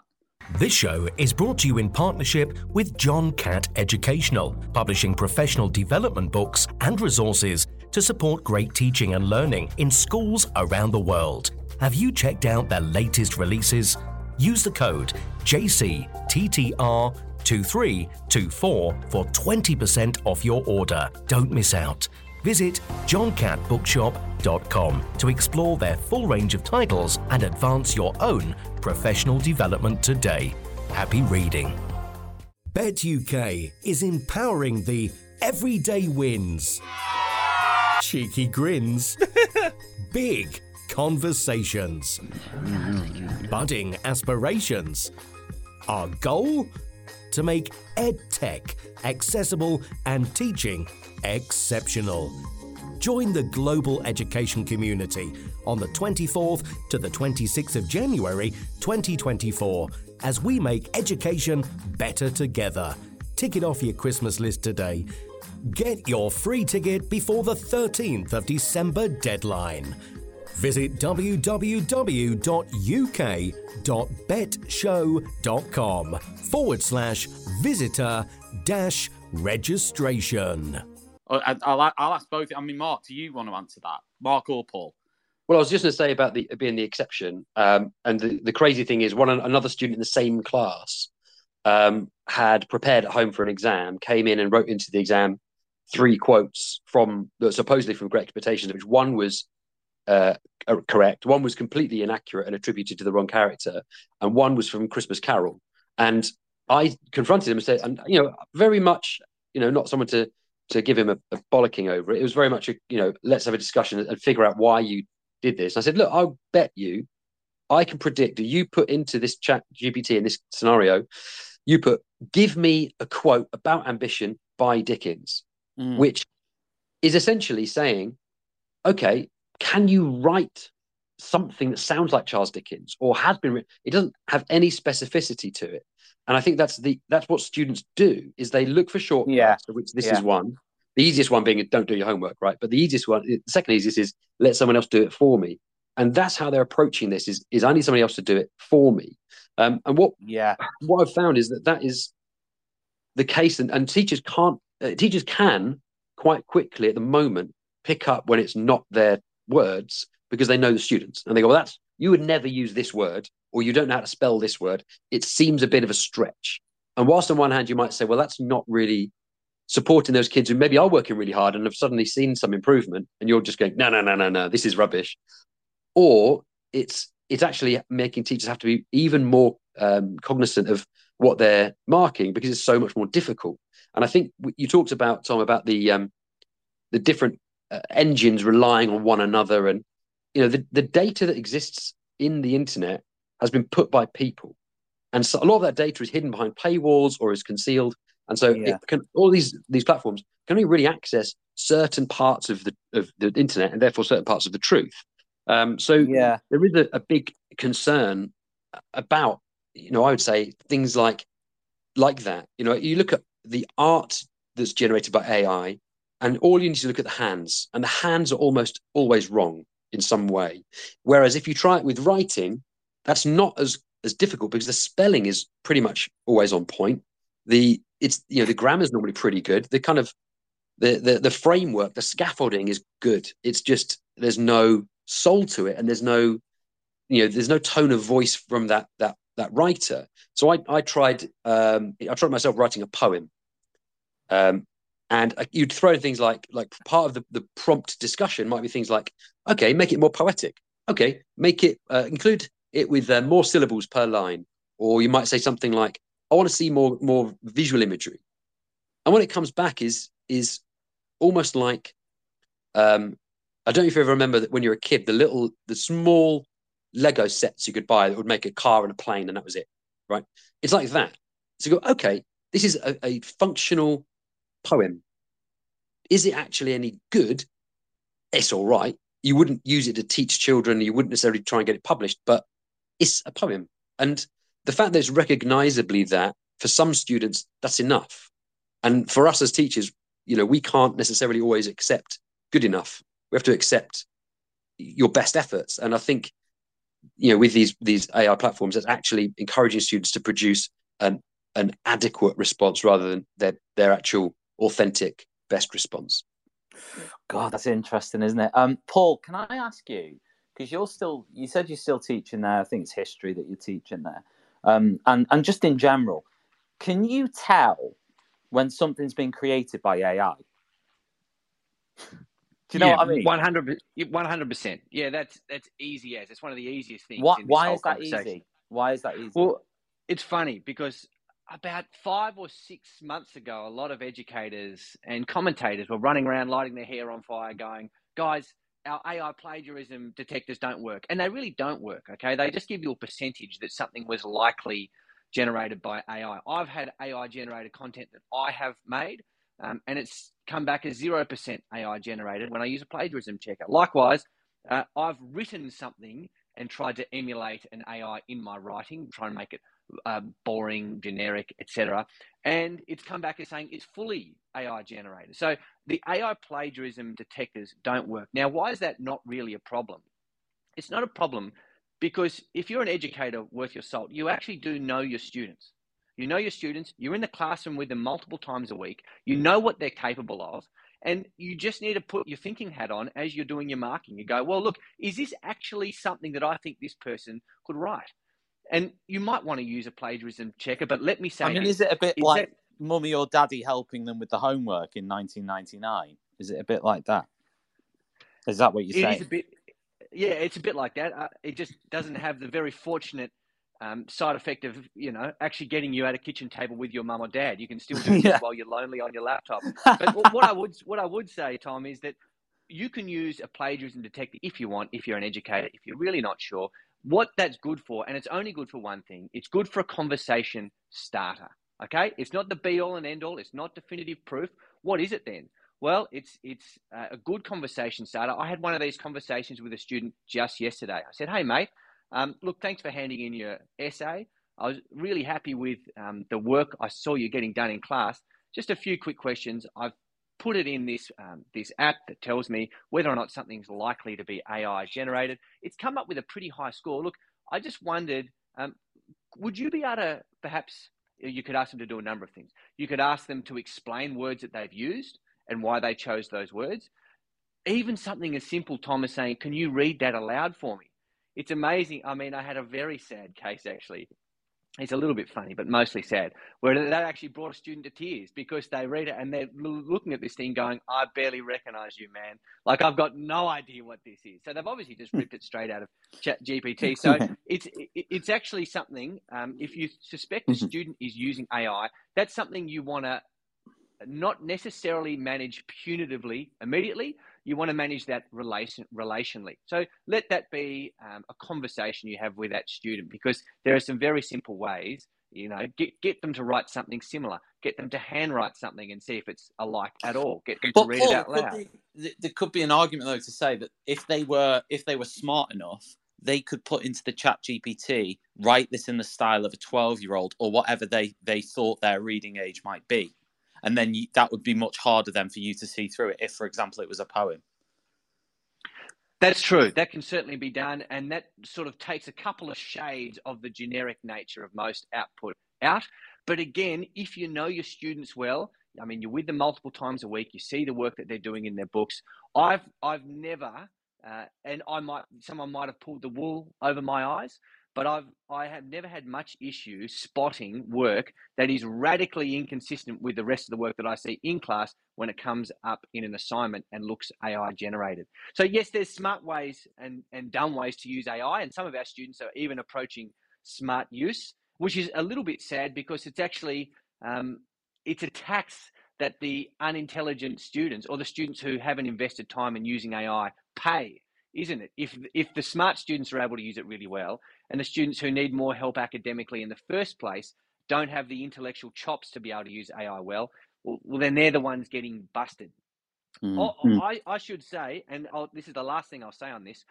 This show is brought to you in partnership with John Catt Educational, publishing professional development books and resources to support great teaching and learning in schools around the world. Have you checked out their latest releases? Use the code JCTTR2324 for 20% off your order. Don't miss out. Visit johncattbookshop.com to explore their full range of titles and advance your own professional development today. Happy reading. Bett UK is empowering the everyday wins, cheeky grins, big conversations, budding aspirations. Our goal? To make EdTech accessible and teaching exceptional. Join the global education community on the 24th to the 26th of January 2024 as we make education better together. Ticket off your Christmas list today. Get your free ticket before the 13th of December deadline. Visit www.uk.bettshow.com forward slash visitor dash registration. Oh, I- I'll, I'll ask both. I mean, Mark, do you want to answer that? Mark or Paul? Well, I was just going to say about the being the exception, um, and the, the crazy thing is, one another student in the same class um, had prepared at home for an exam, came in and wrote into the exam three quotes from supposedly from Great Expectations, which one was uh, correct, one was completely inaccurate and attributed to the wrong character, and one was from Christmas Carol. And I confronted him and said, and you know, very much, you know, not someone to to give him a, a bollocking over it. It was very much, a, you know, let's have a discussion and figure out why you did this. And I said, look, I'll bet you, I can predict. You put into this chat GPT in this scenario, you put, give me a quote about ambition by Dickens, Mm. which is essentially saying, okay, can you write something that sounds like Charles Dickens or has been written? It doesn't have any specificity to it. And I think that's the that's what students do is they look for shortcuts, Yeah. which this Yeah. is one. The easiest one being don't do your homework, right? But the easiest one, the second easiest is let someone else do it for me. And that's how they're approaching this: is is I need somebody else to do it for me. Um, and what Yeah. what I've found is that that is the case, and, and teachers can't uh, teachers can quite quickly at the moment pick up when it's not their words because they know the students and they go, well, that's you would never use this word or you don't know how to spell this word. It seems a bit of a stretch. And whilst on one hand you might say, well, that's not really supporting those kids who maybe are working really hard and have suddenly seen some improvement, and you're just going, no, no, no, no, no, this is rubbish. Or it's it's actually making teachers have to be even more um, cognizant of what they're marking because it's so much more difficult. And I think you talked about Tom about the um, the different uh, engines relying on one another, and you know the the data that exists in the internet has been put by people, and so a lot of that data is hidden behind paywalls or is concealed. And so Yeah. it can all these these platforms can only really access certain parts of the of the internet and therefore certain parts of the truth. Um, so Yeah. there is a, a big concern about you know i would say things like like that you know you look at the art that's generated by ai and all you need to look at the hands and the hands are almost always wrong in some way. Whereas if you try it with writing that's not as as difficult because the spelling is pretty much always on point. The it's you know the grammar is normally pretty good. The kind of the, the the framework the scaffolding is good. It's just there's no soul to it and there's no you know there's no tone of voice from that that that writer. So i i tried um i tried myself writing a poem. Um and you'd throw in things like like part of the, the prompt discussion might be things like okay make it more poetic. Okay make it uh, include it with uh, more syllables per line. Or you might say something like i want to see more more visual imagery. And when it comes back is is almost like um i don't know if you ever remember that when you're a kid the little the small lego sets you could buy that would make a car and a plane and that was it right? It's like that. So you go okay this is a, a functional poem is it actually any good it's all right you wouldn't use it to teach children you wouldn't necessarily try and get it published but it's a poem And the fact that it's recognizably that for some students, that's enough. And for us as teachers, you know, we can't necessarily always accept good enough. We have to accept your best efforts. And I think, you know, with these these AI platforms, it's actually encouraging students to produce an an adequate response rather than their their actual authentic best response. God, that's interesting, isn't it? Um, Paul, can I ask you because you're still you said you're still teaching there. I think it's history that you're teaching there, um, and and just in general, can you tell when something's been created by AI? Do you know yeah, what I mean? 100 percent. Yeah, that's that's easy as it's one of the easiest things. What, in this why whole is that easy? Why is that easy? Well, it's funny because about five or six months ago, a lot of educators and commentators were running around lighting their hair on fire, going, "Guys, our AI plagiarism detectors don't work," and they really don't work. Okay, they just give you a percentage that something was likely generated by AI. I've had AI generated content that I have made, um, and it's come back as zero percent AI generated when I use a plagiarism checker. Likewise, uh, I've written something and tried to emulate an AI in my writing, try and make it uh, boring, generic, etc. And it's come back as saying it's fully AI generated. So the AI plagiarism detectors don't work. Now, why is that not really a problem? It's not a problem because if you're an educator worth your salt, you actually do know your students. You know your students, you're in the classroom with them multiple times a week, you know what they're capable of, and you just need to put your thinking hat on as you're doing your marking. You go, well, look, is this actually something that I think this person could write? And you might want to use a plagiarism checker, but let me say, I mean, is it a bit like that- mummy or daddy helping them with the homework in 1999? Is it a bit like that? Is that what you're It saying? is a bit, yeah, it's a bit like that. Uh, it just doesn't have the very fortunate um, side effect of you know actually getting you at a kitchen table with your mum or dad. You can still do it while you're lonely on your laptop. But what I would what I would say, Tom, is that you can use a plagiarism detector if you want, if you're an educator, if you're really not sure what that's good for, and it's only good for one thing. It's good for a conversation starter. Okay, it's not the be all and end all. It's not definitive proof. What is it then? Well, it's it's uh, a good conversation starter. I had one of these conversations with a student just yesterday. I said, "Hey, mate, um, look, thanks for handing in your essay. I was really happy with um, the work I saw you getting done in class. Just a few quick questions. I've put it in this um, this app that tells me whether or not something's likely to be AI generated. It's come up with a pretty high score. Look, I just wondered, um, would you be able to perhaps you could ask them to do a number of things. You could ask them to explain words that they've used and why they chose those words. Even something as simple, Tom, as saying, "Can you read that aloud for me?" It's amazing. I mean, I had a very sad case actually. It's a little bit funny, but mostly sad, where that actually brought a student to tears because they read it and they're looking at this thing going, I barely recognize you, man. Like, I've got no idea what this is. So they've obviously just ripped it straight out of Chat GPT. So it's, it's actually something, um, if you suspect a Mhm. student is using AI, that's something you want to not necessarily manage punitively immediately. You want to manage that relation relationally. So let that be um, a conversation you have with that student because there are some very simple ways. You know, get get them to write something similar. Get them to handwrite something and see if it's alike at all. Get them to read Paul, it out loud. be- there could be an argument though to say that if they were if they were smart enough, they could put into the chat GPT, write this in the style of a 12 year old or whatever they, they thought their reading age might be. And then you, that would be much harder then for you to see through it if, for example, it was a poem. That's true. That can certainly be done. And that sort of takes a couple of shades of the generic nature of most output out. But again, if you know your students well, I mean, you're with them multiple times a week, you see the work that they're doing in their books. I've, I've never, uh, and I might, someone might have pulled the wool over my eyes, but I've, I have never had much issue spotting work that is radically inconsistent with the rest of the work that I see in class when it comes up in an assignment and looks AI generated. So yes, there's smart ways and, and dumb ways to use AI, and some of our students are even approaching smart use, which is a little bit sad because it's actually um, it's a tax that the unintelligent students or the students who haven't invested time in using AI pay, isn't it? If if the smart students are able to use it really well, and the students who need more help academically in the first place don't have the intellectual chops to be able to use AI well, well, well then they're the ones getting busted. Oh, I, I should say, and I'll, this is the last thing I'll say on this.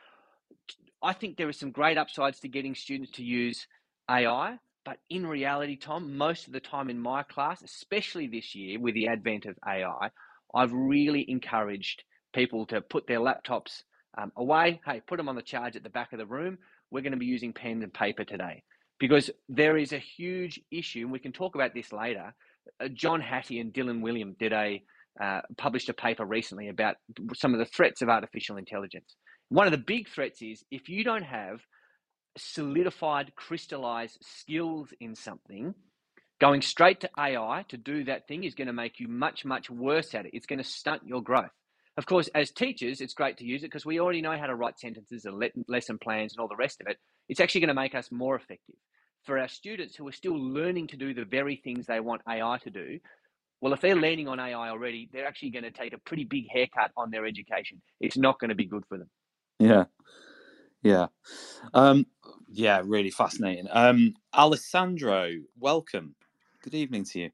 I think there are some great upsides to getting students to use AI. But in reality, Tom, most of the time in my class, especially this year with the advent of AI, I've really encouraged people to put their laptops um, away. Hey, put them on the charge at the back of the room. We're going to be using pen and paper today because there is a huge issue, and we can talk about this later. Uh, John Hattie and Dylan Wiliam did a uh, published a paper recently about some of the threats of artificial intelligence. One of the big threats is if you don't have solidified, crystallized skills in something, going straight to AI to do that thing is going to make you much, much worse at it. It's going to stunt your growth. Of course, as teachers, it's great to use it because we already know how to write sentences and lesson plans and all the rest of it. It's actually going to make us more effective. For our students who are still learning to do the very things they want AI to do, well, if they're leaning on AI already, they're actually going to take a pretty big haircut on their education. It's not going to be good for them. Yeah. Yeah. Um, yeah, really fascinating. Um, Alessandro, welcome. Good evening to you.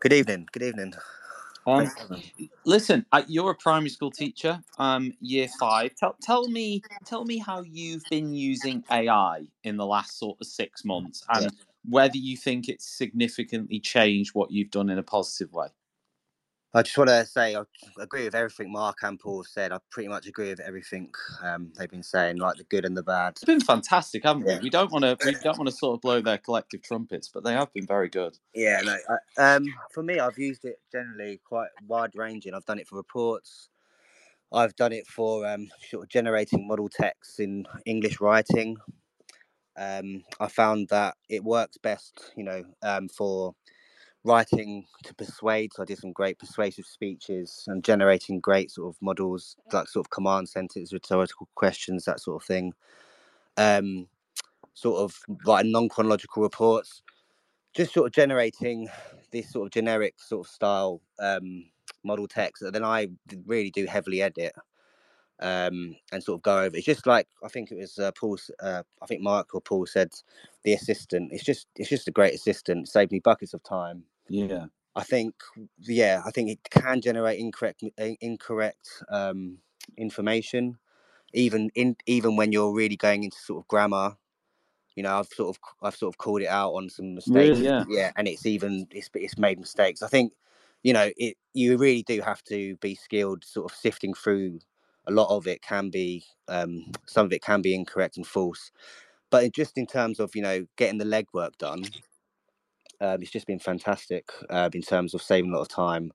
Good evening. Good evening. Um, listen, you're a primary school teacher, um, year five. Tell, tell me, tell me how you've been using AI in the last sort of six months, and yeah. whether you think it's significantly changed what you've done in a positive way. I just want to say I agree with everything Mark and Paul said. I pretty much agree with everything um, they've been saying, like the good and the bad. It's been fantastic, haven't we? We don't want to we don't want to sort of blow their collective trumpets, but they have been very good. Yeah, no. I, um, for me, I've used it generally quite wide ranging. I've done it for reports. I've done it for um, sort of generating model texts in English writing. Um, I found that it works best, you know, um, for writing to persuade. So I did some great persuasive speeches and generating great sort of models, like sort of command sentence, rhetorical questions, that sort of thing. Um, sort of writing non-chronological reports, just sort of generating this sort of generic sort of style um, model text that then I really do heavily edit um, and sort of go over. It's just like I think it was uh, Paul. Uh, I think Mark or Paul said the assistant. It's just it's just a great assistant. Saved me buckets of time. Yeah. I think yeah, I think it can generate incorrect incorrect um, information, even in even when you're really going into sort of grammar. You know, I've sort of I've sort of called it out on some mistakes. Really, yeah, yeah, and it's even it's it's made mistakes. I think you know it. You really do have to be skilled, sort of sifting through a lot of it can be um, some of it can be incorrect and false but just in terms of you know getting the legwork done um, it's just been fantastic uh, in terms of saving a lot of time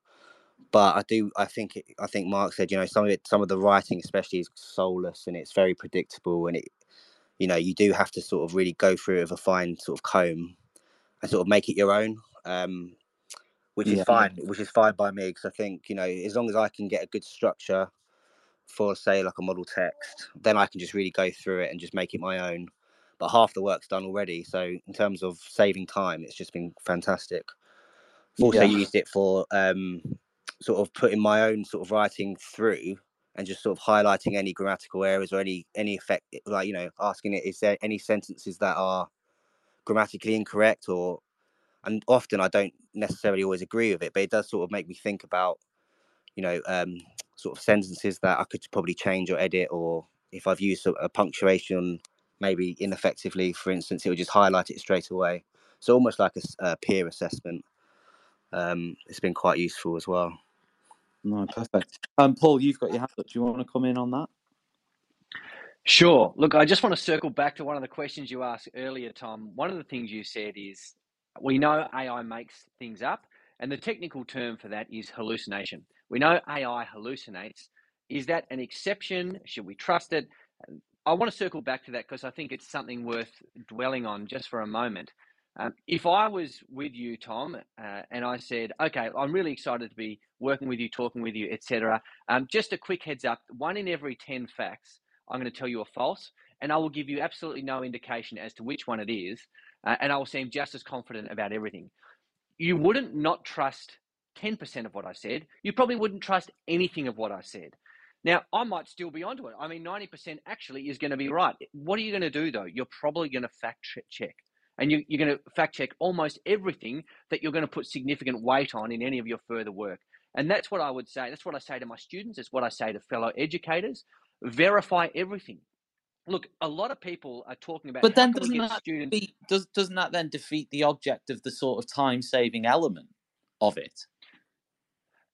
but i do i think it, i think mark said you know some of it some of the writing especially is soulless and it's very predictable and it you know you do have to sort of really go through it with a fine sort of comb and sort of make it your own um, which yeah. is fine which is fine by me because i think you know as long as i can get a good structure for say like a model text, then I can just really go through it and just make it my own. But half the work's done already. So in terms of saving time, it's just been fantastic. I've also yeah. used it for um, sort of putting my own sort of writing through and just sort of highlighting any grammatical errors or any any effect like you know asking it is there any sentences that are grammatically incorrect or and often I don't necessarily always agree with it, but it does sort of make me think about you know um, sort of sentences that I could probably change or edit, or if I've used a, a punctuation maybe ineffectively, for instance, it would just highlight it straight away. So almost like a, a peer assessment. Um, it's been quite useful as well. No, perfect. Um, Paul, you've got your hand up. Do you want to come in on that? Sure. Look, I just want to circle back to one of the questions you asked earlier, Tom. One of the things you said is we know AI makes things up, and the technical term for that is hallucination. We know AI hallucinates. Is that an exception? Should we trust it? I want to circle back to that because I think it's something worth dwelling on just for a moment. Um, if I was with you, Tom, uh, and I said, "Okay, I'm really excited to be working with you, talking with you, etc." Um, just a quick heads up: one in every ten facts I'm going to tell you are false, and I will give you absolutely no indication as to which one it is, uh, and I will seem just as confident about everything. You wouldn't not trust 10% of what I said, you probably wouldn't trust anything of what I said. Now, I might still be onto it. I mean, 90% actually is going to be right. What are you going to do, though? You're probably going to fact check. And you, are going to fact check almost everything that you're going to put significant weight on in any of your further work. And that's what I would say. That's what I say to my students. It's what I say to fellow educators. Verify everything. Look, a lot of people are talking about. But then doesn't that students? defeat, does doesn't that then defeat the object of the sort of time saving element of it?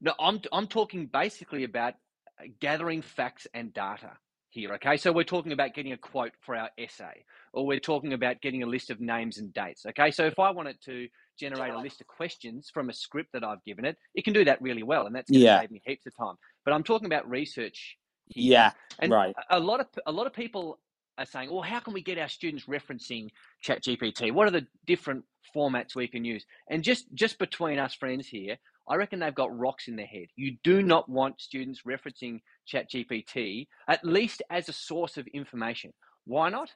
No, I'm I'm talking basically about uh, gathering facts and data here. Okay, so we're talking about getting a quote for our essay, or we're talking about getting a list of names and dates. Okay, so if I wanted to generate a list of questions from a script that I've given it, it can do that really well, and that's going to Yeah. save me heaps of time. But I'm talking about research. Yeah, And right. a- lot of a lot of people are saying, "Well, how can we get our students referencing ChatGPT? What are the different formats we can use?" And just just between us friends here, I reckon they've got rocks in their head. You do not want students referencing ChatGPT at least as a source of information. Why not?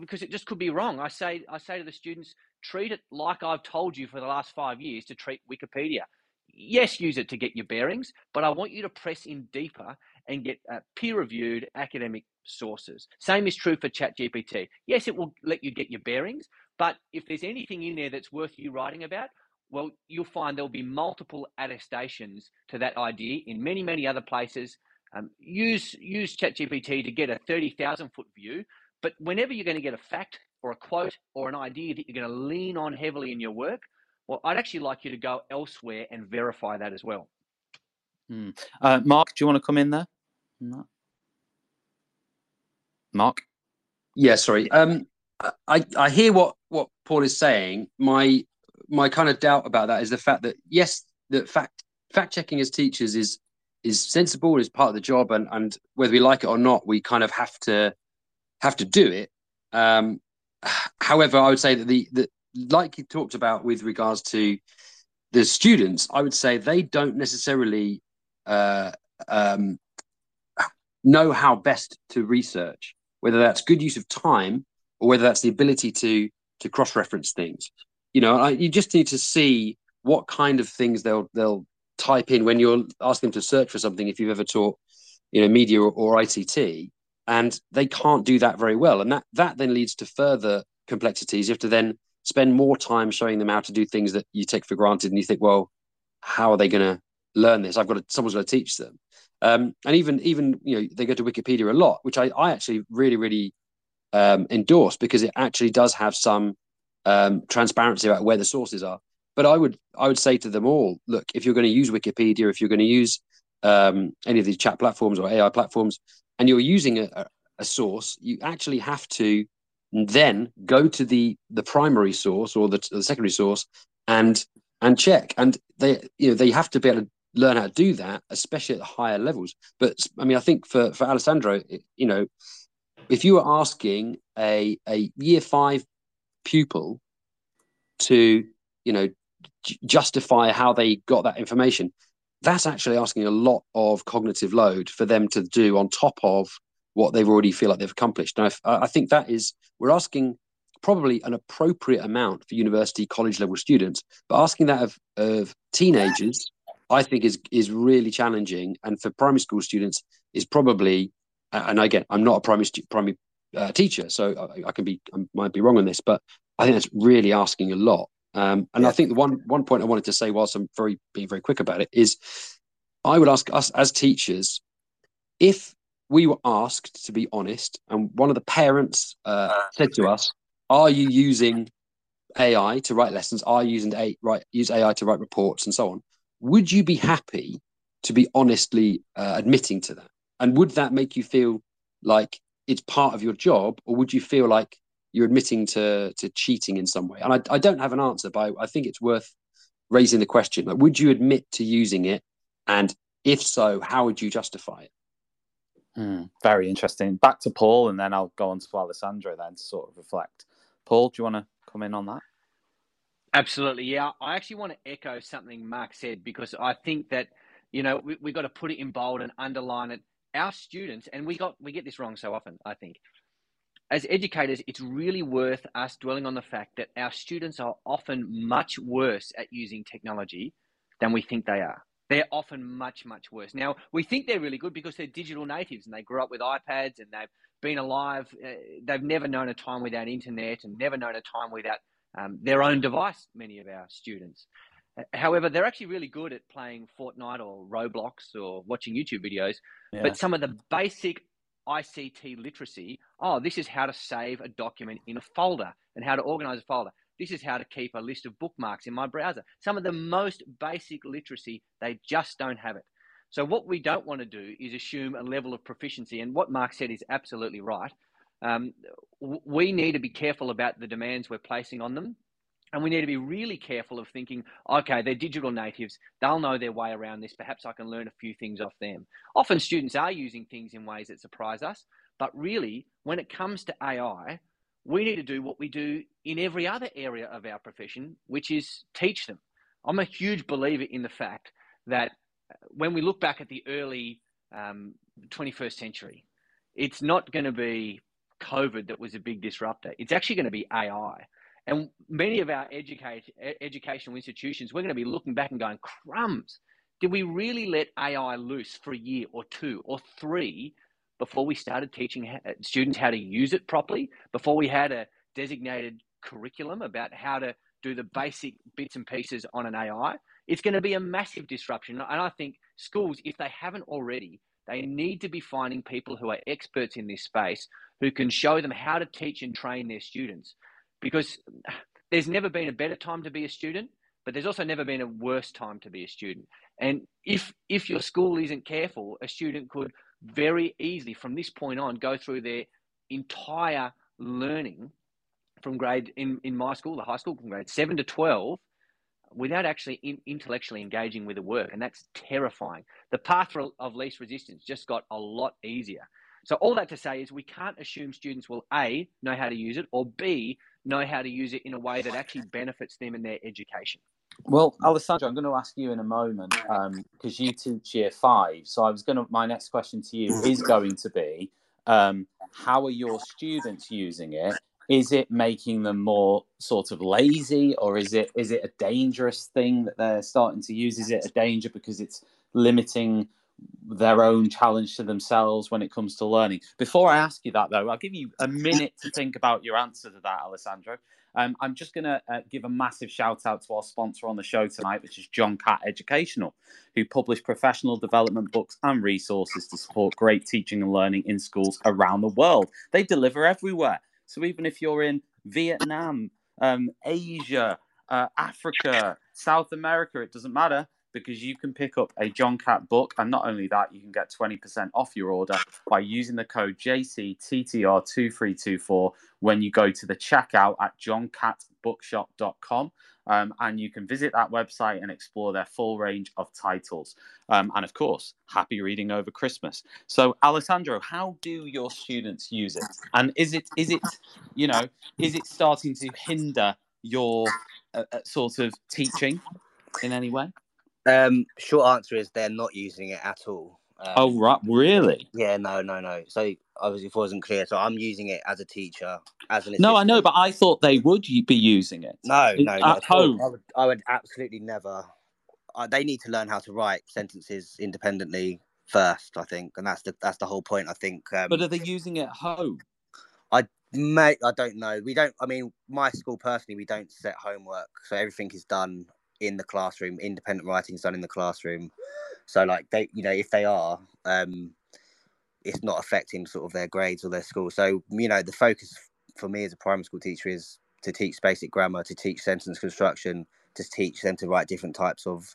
Because it just could be wrong. I say I say to the students, treat it like I've told you for the last five years to treat Wikipedia. Yes, use it to get your bearings, but I want you to press in deeper and get uh, peer-reviewed academic sources. Same is true for ChatGPT. Yes, it will let you get your bearings, but if there's anything in there that's worth you writing about, well, you'll find there'll be multiple attestations to that idea in many, many other places. Um, use use ChatGPT to get a thirty thousand foot view, but whenever you're going to get a fact or a quote or an idea that you're going to lean on heavily in your work, well, I'd actually like you to go elsewhere and verify that as well. Uh, Mark, do you want to come in there? No. Mark. Yeah, sorry. Um, I I hear what what Paul is saying. My my kind of doubt about that is the fact that yes, that fact fact checking as teachers is is sensible, is part of the job, and and whether we like it or not, we kind of have to have to do it. Um, however, I would say that the the like you talked about with regards to the students, I would say they don't necessarily uh, um, know how best to research, whether that's good use of time or whether that's the ability to to cross reference things. You know, I, you just need to see what kind of things they'll they'll type in when you're asking them to search for something. If you've ever taught, you know, media or, or ICT, and they can't do that very well, and that that then leads to further complexities. You have to then spend more time showing them how to do things that you take for granted, and you think, well, how are they going to learn this? I've got to, someone's got to teach them. Um, and even even you know they go to Wikipedia a lot, which I, I actually really really um, endorse because it actually does have some um, transparency about where the sources are. But I would I would say to them all, look, if you're going to use Wikipedia, if you're going to use um, any of these chat platforms or AI platforms, and you're using a, a source, you actually have to then go to the the primary source or the, the secondary source and and check. And they you know they have to be able to learn how to do that, especially at the higher levels. But I mean, I think for for Alessandro, you know, if you were asking a a year five pupil to you know j- justify how they got that information, that's actually asking a lot of cognitive load for them to do on top of what they've already feel like they've accomplished. And I, I think that is we're asking probably an appropriate amount for university college level students, but asking that of, of teenagers I think is is really challenging, and for primary school students is probably. And again, I'm not a primary stu- primary uh, teacher, so I, I can be I might be wrong on this, but I think that's really asking a lot. Um, and Yeah. I think the one one point I wanted to say, whilst I'm very being very quick about it, is I would ask us as teachers if we were asked to be honest, and one of the parents uh, said to us, "Are you using AI to write lessons? Are you using a right use AI to write reports and so on?" Would you be happy to be honestly uh, admitting to that? And would that make you feel like it's part of your job, or would you feel like you're admitting to to cheating in some way? And I, I don't have an answer, but I, I think it's worth raising the question: like, would you admit to using it? And if so, how would you justify it? Hmm, very interesting. Back to Paul, and then I'll go on to Alessandro then to sort of reflect. Paul, do you want to come in on that? Absolutely, yeah. I actually want to echo something Mark said because I think that you know we we got to put it in bold and underline it. Our students, and we got we get this wrong so often. I think as educators, it's really worth us dwelling on the fact that our students are often much worse at using technology than we think they are. They're often much, much worse. Now, we think they're really good because they're digital natives and they grew up with iPads and they've been alive. Uh, they've never known a time without internet and never known a time without um, their own device, many of our students. Uh, However, they're actually really good at playing Fortnite or Roblox or watching YouTube videos. Yeah. But some of the basic ICT literacy. Oh, this is how to save a document in a folder and how to organize a folder. This is how to keep a list of bookmarks in my browser. Some of the most basic literacy, they just don't have it. So, what we don't want to do is assume a level of proficiency. And what Mark said is absolutely right. Um, we need to be careful about the demands we're placing on them. And we need to be really careful of thinking, okay, they're digital natives. They'll know their way around this. Perhaps I can learn a few things off them. Often students are using things in ways that surprise us. But really, when it comes to AI, we need to do what we do in every other area of our profession, which is teach them. I'm a huge believer in the fact that when we look back at the early um, 21st century, it's not going to be COVID that was a big disruptor. It's actually going to be AI. And many of our educate, educational institutions, we're going to be looking back and going, crumbs, did we really let AI loose for a year or two or three before we started teaching students how to use it properly, before we had a designated curriculum about how to do the basic bits and pieces on an AI? It's going to be a massive disruption. And I think schools, if they haven't already, they need to be finding people who are experts in this space who can show them how to teach and train their students. Because there's never been a better time to be a student, but there's also never been a worse time to be a student. And if if your school isn't careful, a student could very easily from this point on go through their entire learning from grade in, in my school, the high school, from grade seven to 12, without actually in, intellectually engaging with the work. And that's terrifying. The path of least resistance just got a lot easier. So, all that to say is we can't assume students will A, know how to use it, or B, know how to use it in a way that actually benefits them in their education. Well, Alessandro, I'm going to ask you in a moment because um, you teach year five. So, I was going to, my next question to you is going to be um, how are your students using it? is it making them more sort of lazy or is it is it a dangerous thing that they're starting to use is it a danger because it's limiting their own challenge to themselves when it comes to learning. Before i ask you that though i'll give you a minute to think about your answer to that alessandro. Um, i'm just going to uh, give a massive shout out to our sponsor on the show tonight which is john Catt educational who publish professional development books and resources to support great teaching and learning in schools around the world. They deliver everywhere. So even if you're in Vietnam, um, Asia, uh, Africa, South America, it doesn't matter because you can pick up a John Catt book. And not only that, you can get 20% off your order by using the code JCTTR2324 when you go to the checkout at johncattbookshop.com. Um, and you can visit that website and explore their full range of titles. Um, and of course, happy reading over Christmas. So, Alessandro, how do your students use it? And is it is it you know is it starting to hinder your uh, uh sort of teaching in any way? Um, short answer is they're not using it at all. Um, oh right, really? Yeah, no, no, no. So obviously, if it wasn't clear, so I'm using it as a teacher, as an. Assistant. No, I know, but I thought they would be using it. No, no, at home. I would, I would absolutely never. Uh, they need to learn how to write sentences independently first. I think, and that's the that's the whole point. I think. Um, but are they using it at home? I may. I don't know. We don't. I mean, my school personally, we don't set homework, so everything is done in the classroom. Independent writing is done in the classroom. So like they, you know, if they are, um, it's not affecting sort of their grades or their school. So you know, the focus for me as a primary school teacher is to teach basic grammar, to teach sentence construction, to teach them to write different types of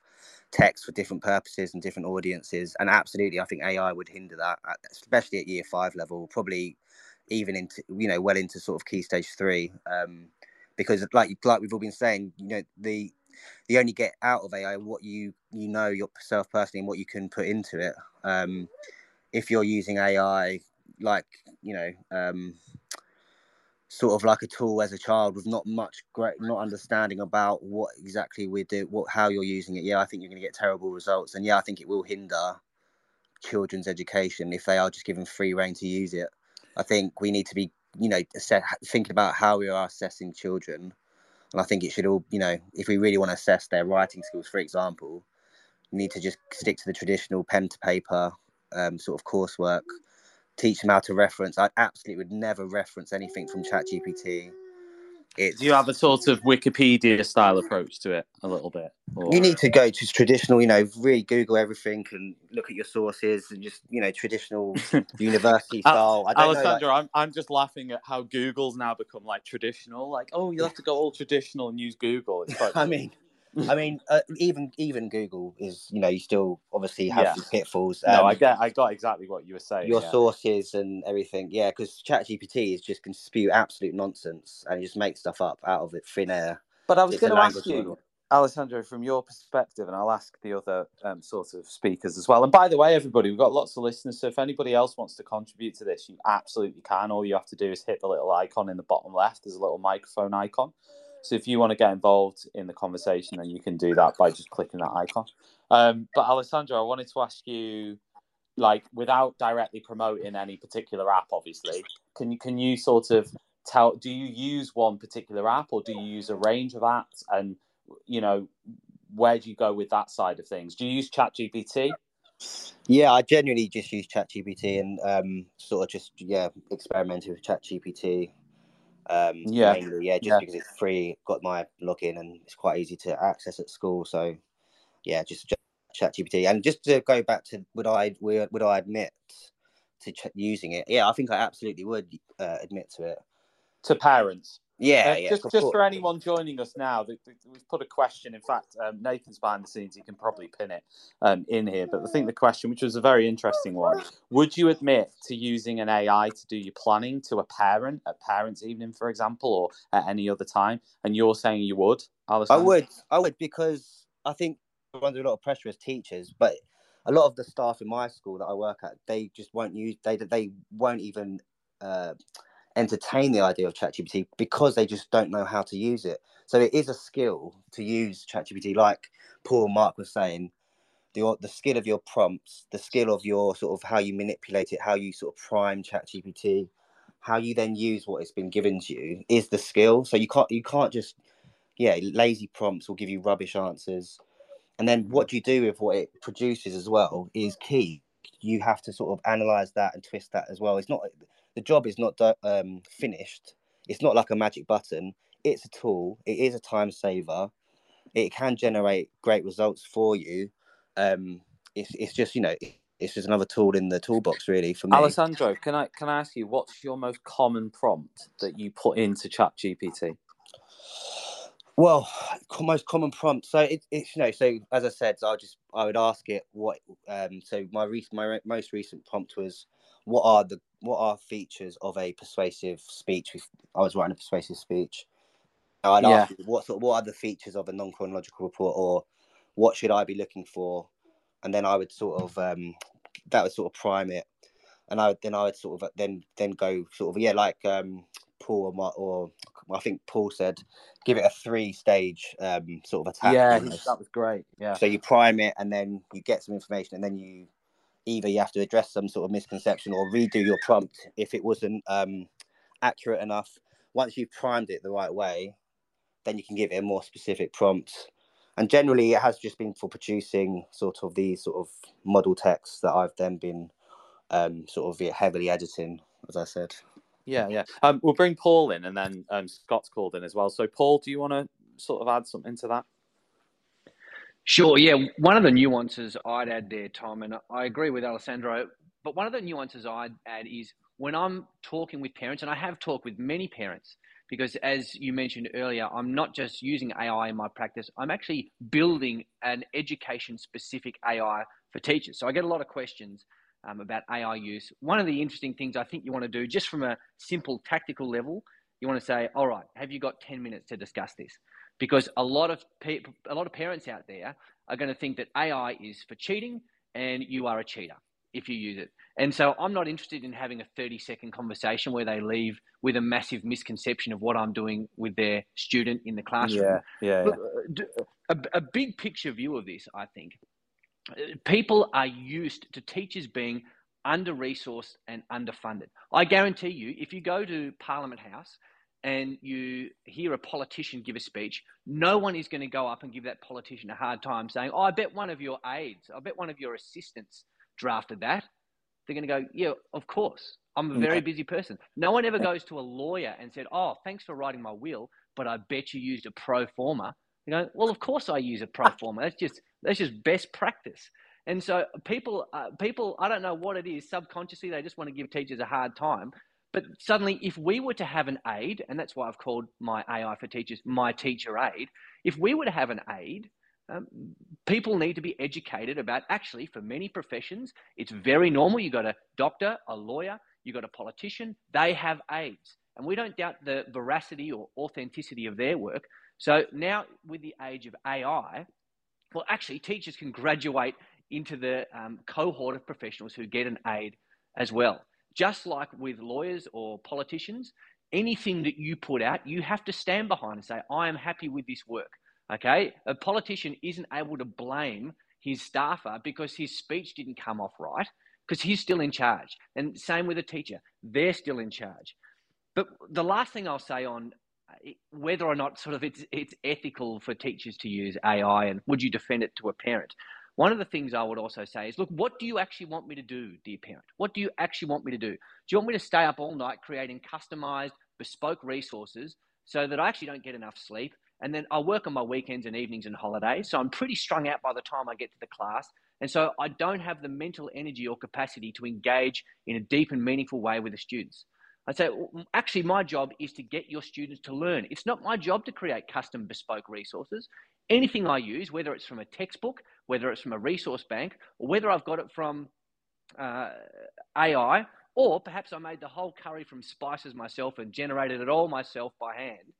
text for different purposes and different audiences. And absolutely, I think AI would hinder that, especially at year five level, probably even into you know well into sort of key stage three. Um, because like like we've all been saying, you know the you only get out of AI what you you know yourself personally and what you can put into it. Um, if you're using AI like you know um, sort of like a tool as a child with not much great not understanding about what exactly we do what how you're using it yeah i think you're going to get terrible results. And yeah i think it will hinder children's education if they are just given free reign to use it. I think we need to be you know assess, thinking about how we are assessing children and I think it should all, you know, if we really want to assess their writing skills, for example, need to just stick to the traditional pen to paper um, sort of coursework, teach them how to reference. I absolutely would never reference anything from ChatGPT. It's Do you have a sort of Wikipedia style approach to it a little bit? Or... you need to go to traditional, you know, really Google everything and look at your sources and just, you know, traditional university style. I know, like, I'm, I'm just laughing at how Google's now become like traditional. Like, oh, you have to go all traditional and use Google. It's quite I mean, I mean, uh, even even Google is, you know, you still obviously have Yeah. the pitfalls. no, um, I get, I got exactly what you were saying. your yeah. sources and everything. Yeah, because ChatGPT is just can spew absolute nonsense and just make stuff up out of it thin air. But I was going to ask you, model. Alessandro, from your perspective, and I'll ask the other um, sort of speakers as well. And by the way, everybody, we've got lots of listeners. So if anybody else wants to contribute to this, you absolutely can. All you have to do is hit the little icon in the bottom left. There's a little microphone icon. So if you want to get involved in the conversation, then you can do that by just clicking that icon. Um, but Alessandro, I wanted to ask you, like, without directly promoting any particular app, obviously, can you can you sort of tell? Do you use one particular app, or do you use a range of apps? And you know, where do you go with that side of things? Do you use ChatGPT? Yeah, I genuinely just use ChatGPT and um, sort of just yeah experimented with ChatGPT. Um, Yeah. mainly, yeah, just Yeah. because it's free, got my login and it's quite easy to access at school. So yeah, just Ch- ChatGPT. And just to go back to would I would, would I admit to ch- using it? Yeah, I think I absolutely would uh, admit to it. To parents, Yeah, Uh, yeah. just just for anyone joining us now, we've put a question. In fact, um, Nathan's behind the scenes; he can probably pin it um, in here. But I think the question, which was a very interesting one, would you admit to using an AI to do your planning to a parent at parents' evening, for example, or at any other time? And you're saying you would, I would, I would, because I think we're under a lot of pressure as teachers, but a lot of the staff in my school that I work at, they just won't use, they they won't even uh, entertain the idea of ChatGPT because they just don't know how to use it. So it is a skill to use ChatGPT, like Paul Mark was saying. The, the skill of your prompts, the skill of your sort of how you manipulate it, how you sort of prime ChatGPT, how you then use what it's been given to you is the skill. So you can't you can't just yeah, lazy prompts will give you rubbish answers. And then what you do with what it produces as well is key. You have to sort of analyze that and twist that as well. It's not the job is not um, finished. It's not like a magic button. It's a tool. It is a time saver. It can generate great results for you. Um, it's it's just you know it's just another tool in the toolbox really for me. Alessandro, can I can I ask you what's your most common prompt that you put into ChatGPT? Well, most common prompt. So it, it's you know. So as I said, so I just I would ask it what. Um. So my recent my re- most recent prompt was, what are the what are features of a persuasive speech? I was writing a persuasive speech. I'd ask it, what sort what are the features of a non chronological report, or what should I be looking for? And then I would sort of um, that would sort of prime it, and I would then I would sort of then then go sort of yeah like um Paul or, Ma- or I think Paul said give it a three stage um, sort of attack. yeah, that was great. Yeah. So you prime it and then you get some information and then you either you have to address some sort of misconception or redo your prompt if it wasn't um, accurate enough. Once you've primed it the right way, then you can give it a more specific prompt. And generally, it has just been for producing sort of these sort of model texts that I've then been um, sort of heavily editing, as I said. Yeah, yeah. Um, we'll bring Paul in, and then um, Scott's called in as well. So, Paul, do you want to sort of add something to that? Sure, yeah. One of the nuances I'd add there, Tom, and I agree with Alessandro, but one of the nuances I'd add is when I'm talking with parents, and I have talked with many parents, because as you mentioned earlier, I'm not just using AI in my practice, I'm actually building an education specific AI for teachers. So I get a lot of questions um, about AI use. One of the interesting things I think you want to do, just from a simple tactical level, you want to say, all right, have you got 10 minutes to discuss this? Because a lot of people, a lot of parents out there are going to think that AI is for cheating and you are a cheater if you use it. And so I'm not interested in having a 30 second conversation where they leave with a massive misconception of what I'm doing with their student in the classroom. yeah, uh, d- a, a big picture view of this, I think, people are used to teachers being under resourced and underfunded. I guarantee you, if you go to Parliament House and you hear a politician give a speech, no one is going to go up and give that politician a hard time saying, Oh, I bet one of your aides, I bet one of your assistants drafted that. They're going to go, Yeah, of course. I'm a very busy person. No one ever goes to a lawyer and said, Oh, thanks for writing my will, but I bet you used a pro forma. You go, well, of course I use a pro forma. That's just that's just best practice. And so people, uh, people, I don't know what it is. Subconsciously, they just want to give teachers a hard time. But suddenly, if we were to have an aid, and that's why I've called my AI for teachers my teacher aid, if we were to have an aid, um, people need to be educated about actually, for many professions, it's very normal. You've got a doctor, a lawyer, you've got a politician, they have aids. And we don't doubt the veracity or authenticity of their work. So now, with the age of AI, well, actually, teachers can graduate into the um, cohort of professionals who get an aid as well. Just like with lawyers or politicians, anything that you put out, you have to stand behind and say, I am happy with this work. Okay? A politician isn't able to blame his staffer because his speech didn't come off right because he's still in charge. And same with a teacher, they're still in charge. But the last thing I'll say on uh, whether or not sort of it's it's ethical for teachers to use AI and would you defend it to a parent? One of the things I would also say is, look, what do you actually want me to do, dear parent? What do you actually want me to do? Do you want me to stay up all night creating customized, bespoke resources so that I actually don't get enough sleep? And then I work on my weekends and evenings and holidays. So I'm pretty strung out by the time I get to the class. And so I don't have the mental energy or capacity to engage in a deep and meaningful way with the students. I say, actually, my job is to get your students to learn. It's not my job to create custom bespoke resources anything I use, whether it's from a textbook, whether it's from a resource bank, or whether I've got it from uh, AI, or perhaps I made the whole curry from spices myself and generated it all myself by hand.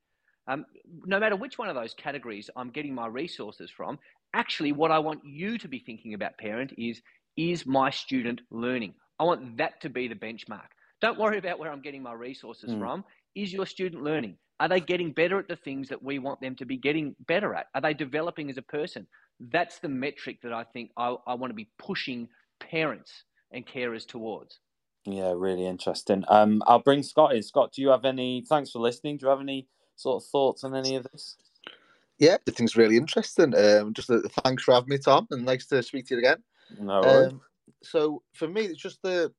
Um, no matter which one of those categories I'm getting my resources from, actually, what I want you to be thinking about, parent, is is my student learning? I want that to be the benchmark. Don't worry about where I'm getting my resources mm. from. Is your student learning? Are they getting better at the things that we want them to be getting better at? Are they developing as a person? That's the metric that I think I, I want to be pushing parents and carers towards. Yeah, really interesting. Um, I'll bring Scott in. Scott, do you have any? Thanks for listening. Do you have any sort of thoughts on any of this? Yeah, the thing's really interesting. Um, just a, thanks for having me, Tom, and nice to speak to you again. No. Um, so for me, it's just the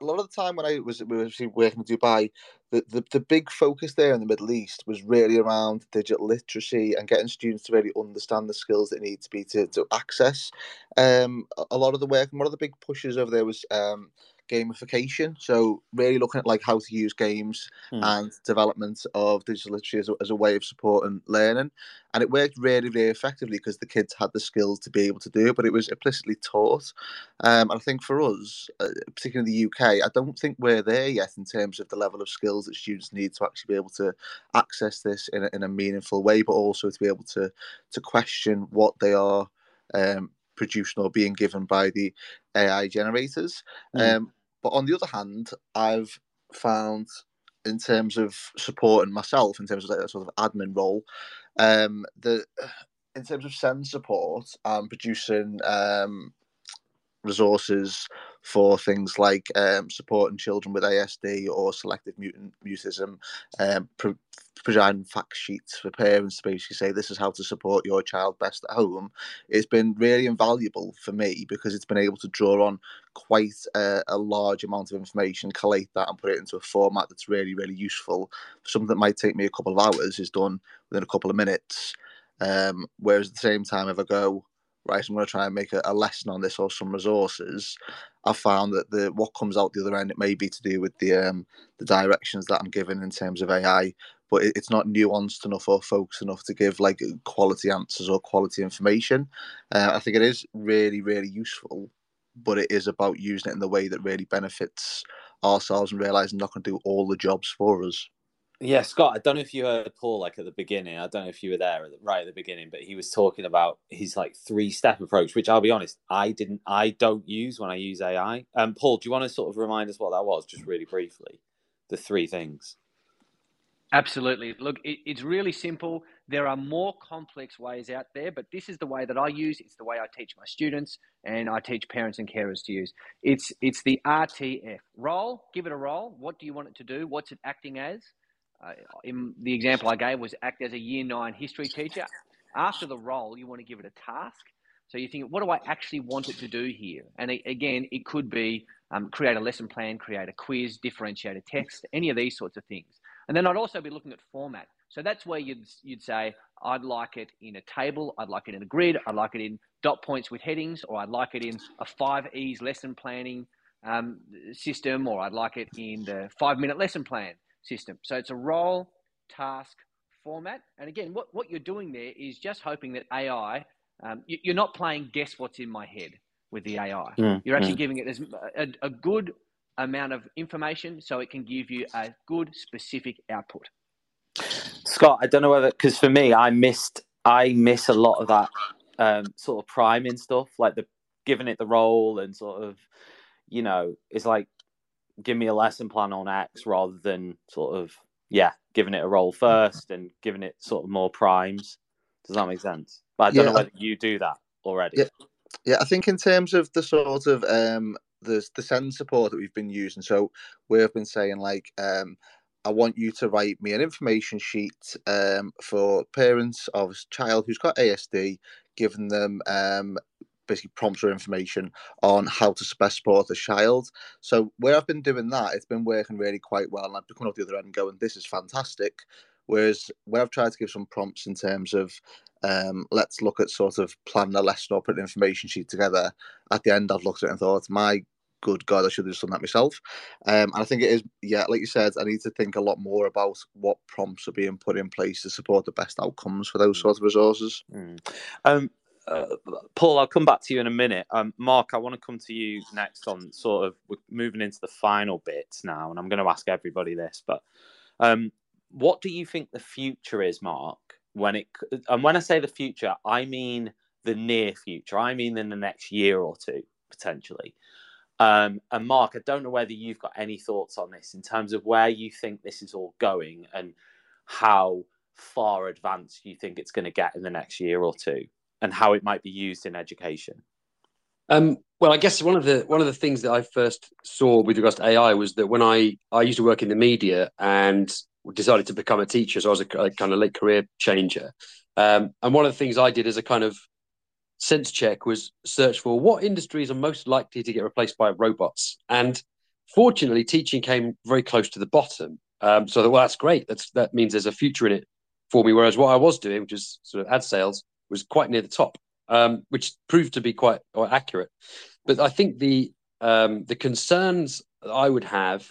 a lot of the time when I was, was working in Dubai, the, the, the big focus there in the Middle East was really around digital literacy and getting students to really understand the skills that need to be to, to access um, a lot of the work. And one of the big pushes over there was um, gamification. So really looking at like how to use games hmm. and development of digital literacy as a, as a way of supporting learning. And it worked really, really effectively because the kids had the skills to be able to do it, but it was implicitly taught. Um, and I think for us, uh, particularly in the UK, I don't think we're there yet in terms of the level of skills that students need to actually be able to access this in a, in a meaningful way, but also to be able to to question what they are um, producing or being given by the AI generators. Mm. Um, but on the other hand, I've found in terms of supporting myself, in terms of like a sort of admin role, um, the in terms of SEND support and producing um, resources for things like um, supporting children with ASD or selective mutant mutism, um, pro- providing fact sheets for parents to basically say this is how to support your child best at home. It's been really invaluable for me because it's been able to draw on quite a, a large amount of information, collate that, and put it into a format that's really, really useful. Something that might take me a couple of hours is done within a couple of minutes. Um, whereas at the same time, if I go, right, I'm going to try and make a, a, lesson on this or some resources, I found that the what comes out the other end, it may be to do with the um, the directions that I'm given in terms of AI, but it, it's not nuanced enough or focused enough to give like quality answers or quality information. Uh, I think it is really, really useful, but it is about using it in the way that really benefits ourselves and realizing not going to do all the jobs for us. Yeah, Scott, I don't know if you heard Paul like at the beginning. I don't know if you were there right at the beginning, but he was talking about his like three step approach, which I'll be honest, I didn't, I don't use when I use AI. Um, Paul, do you want to sort of remind us what that was, just really briefly, the three things? Absolutely. Look, it, it's really simple. There are more complex ways out there, but this is the way that I use. It's the way I teach my students and I teach parents and carers to use. It's it's the RTF role. Give it a role. What do you want it to do? What's it acting as? Uh, in the example I gave was act as a year nine history teacher. After the role, you want to give it a task. So you think, what do I actually want it to do here? And again, it could be um, create a lesson plan, create a quiz, differentiate a text, any of these sorts of things. And then I'd also be looking at format. So that's where you'd you'd say I'd like it in a table, I'd like it in a grid, I'd like it in dot points with headings, or I'd like it in a five E's lesson planning um, system, or I'd like it in the five minute lesson plan system. So it's a role, task, format. And again, what, what you're doing there is just hoping that AI, um, you, are not playing guess what's in my head with the AI. Mm, you're actually mm. giving it a, a good amount of information so it can give you a good specific output. Scott, I don't know whether because for me, I missed I miss a lot of that um, sort of priming stuff, like the giving it the role and sort of, you know, it's like give me a lesson plan on X rather than sort of yeah, giving it a role first and giving it sort of more primes. Does that make sense? But I don't yeah. know whether you do that already. Yeah. yeah, I think in terms of the sort of um the the SEND support that we've been using, so we've been saying like um I want you to write me an information sheet um, for parents of a child who's got ASD, giving them um, basically prompts or information on how to best support the child. So where I've been doing that, it's been working really quite well, and I've been coming off the other end and going, "This is fantastic." Whereas where I've tried to give some prompts in terms of um, let's look at sort of planning a lesson or put an information sheet together. At the end, I've looked at it and thought, my good God, I should have done that myself. Um, and I think it is, yeah, like you said, I need to think a lot more about what prompts are being put in place to support the best outcomes for those mm. sort of resources. Mm. Um, uh, Paul, I'll come back to you in a minute. Um, Mark, I want to come to you next on sort of we're moving into the final bits now, and I'm going to ask everybody this. But um, what do you think the future is, Mark? When it and when I say the future, I mean the near future. I mean in the next year or two potentially. Um, and Mark, I don't know whether you've got any thoughts on this in terms of where you think this is all going and how far advanced you think it's going to get in the next year or two, and how it might be used in education. Um, well, I guess one of the one of the things that I first saw with regards to AI was that when I I used to work in the media and decided to become a teacher, so I was a, a kind of late career changer. Um, and one of the things I did as a kind of sense check was search for what industries are most likely to get replaced by robots. And fortunately, teaching came very close to the bottom. Um, so that, well, that's great. That's that means there's a future in it for me. Whereas what I was doing, which is sort of ad sales, was quite near the top, um, which proved to be quite accurate. But I think the um, the concerns I would have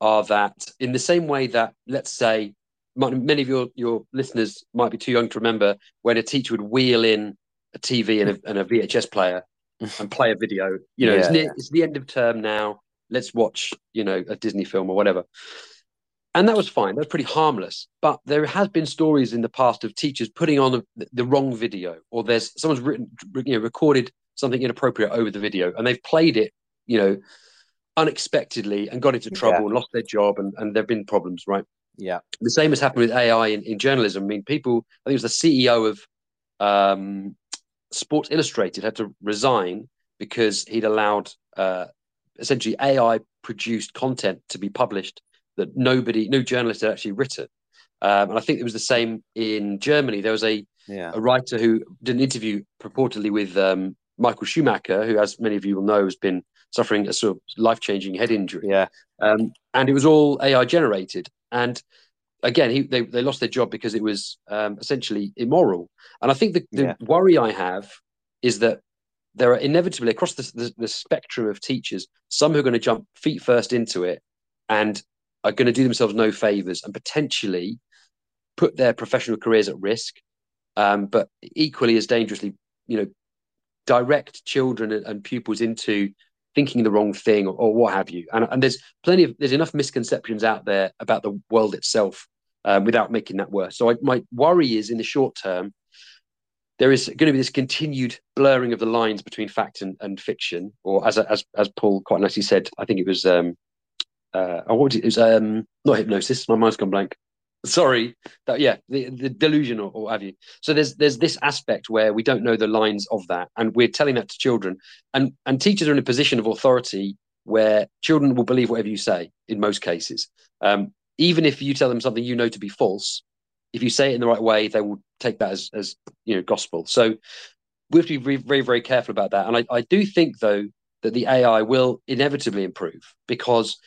are that in the same way that let's say many of your your listeners might be too young to remember when a teacher would wheel in a TV and a, and a VHS player and play a video. You know, yeah, it's, near, it's the end of term now. Let's watch, you know, a Disney film or whatever. And that was fine. That was pretty harmless. But there has been stories in the past of teachers putting on the, the wrong video, or there's someone's written, you know, recorded something inappropriate over the video, and they've played it, you know, unexpectedly and got into trouble yeah. and lost their job, and, and there've been problems, right? Yeah. The same has happened with AI in, in journalism. I mean, people, I think it was the CEO of um, Sports Illustrated had to resign because he'd allowed uh, essentially AI produced content to be published that nobody, no journalist had actually written. Um, and I think it was the same in Germany. There was a yeah. a writer who did an interview purportedly with um, Michael Schumacher, who, as many of you will know, has been suffering a sort of life changing head injury. Yeah. Um, and it was all AI generated. And again, he, they, they lost their job because it was um, essentially immoral. And I think the, the yeah. worry I have is that there are inevitably across the, the, the spectrum of teachers some who are going to jump feet first into it and are going to do themselves no favors and potentially put their professional careers at risk, um, but equally as dangerously, you know, direct children and, pupils into thinking the wrong thing or, or, what have you. And, and there's plenty of there's enough misconceptions out there about the world itself um, without making that worse. So I, my worry is in the short term, there is going to be this continued blurring of the lines between fact and, and fiction, or as as as Paul quite nicely said, I think it was um, uh, what was it? it was um, not hypnosis. My mind's gone blank. Sorry, that yeah, the, the delusion or, or have you. So there's there's this aspect where we don't know the lines of that, and we're telling that to children, and and teachers are in a position of authority where children will believe whatever you say in most cases. Um, even if you tell them something you know to be false, if you say it in the right way, they will take that as, as you know gospel. So we have to be very, very, very careful about that. And I, I do think though that the AI will inevitably improve because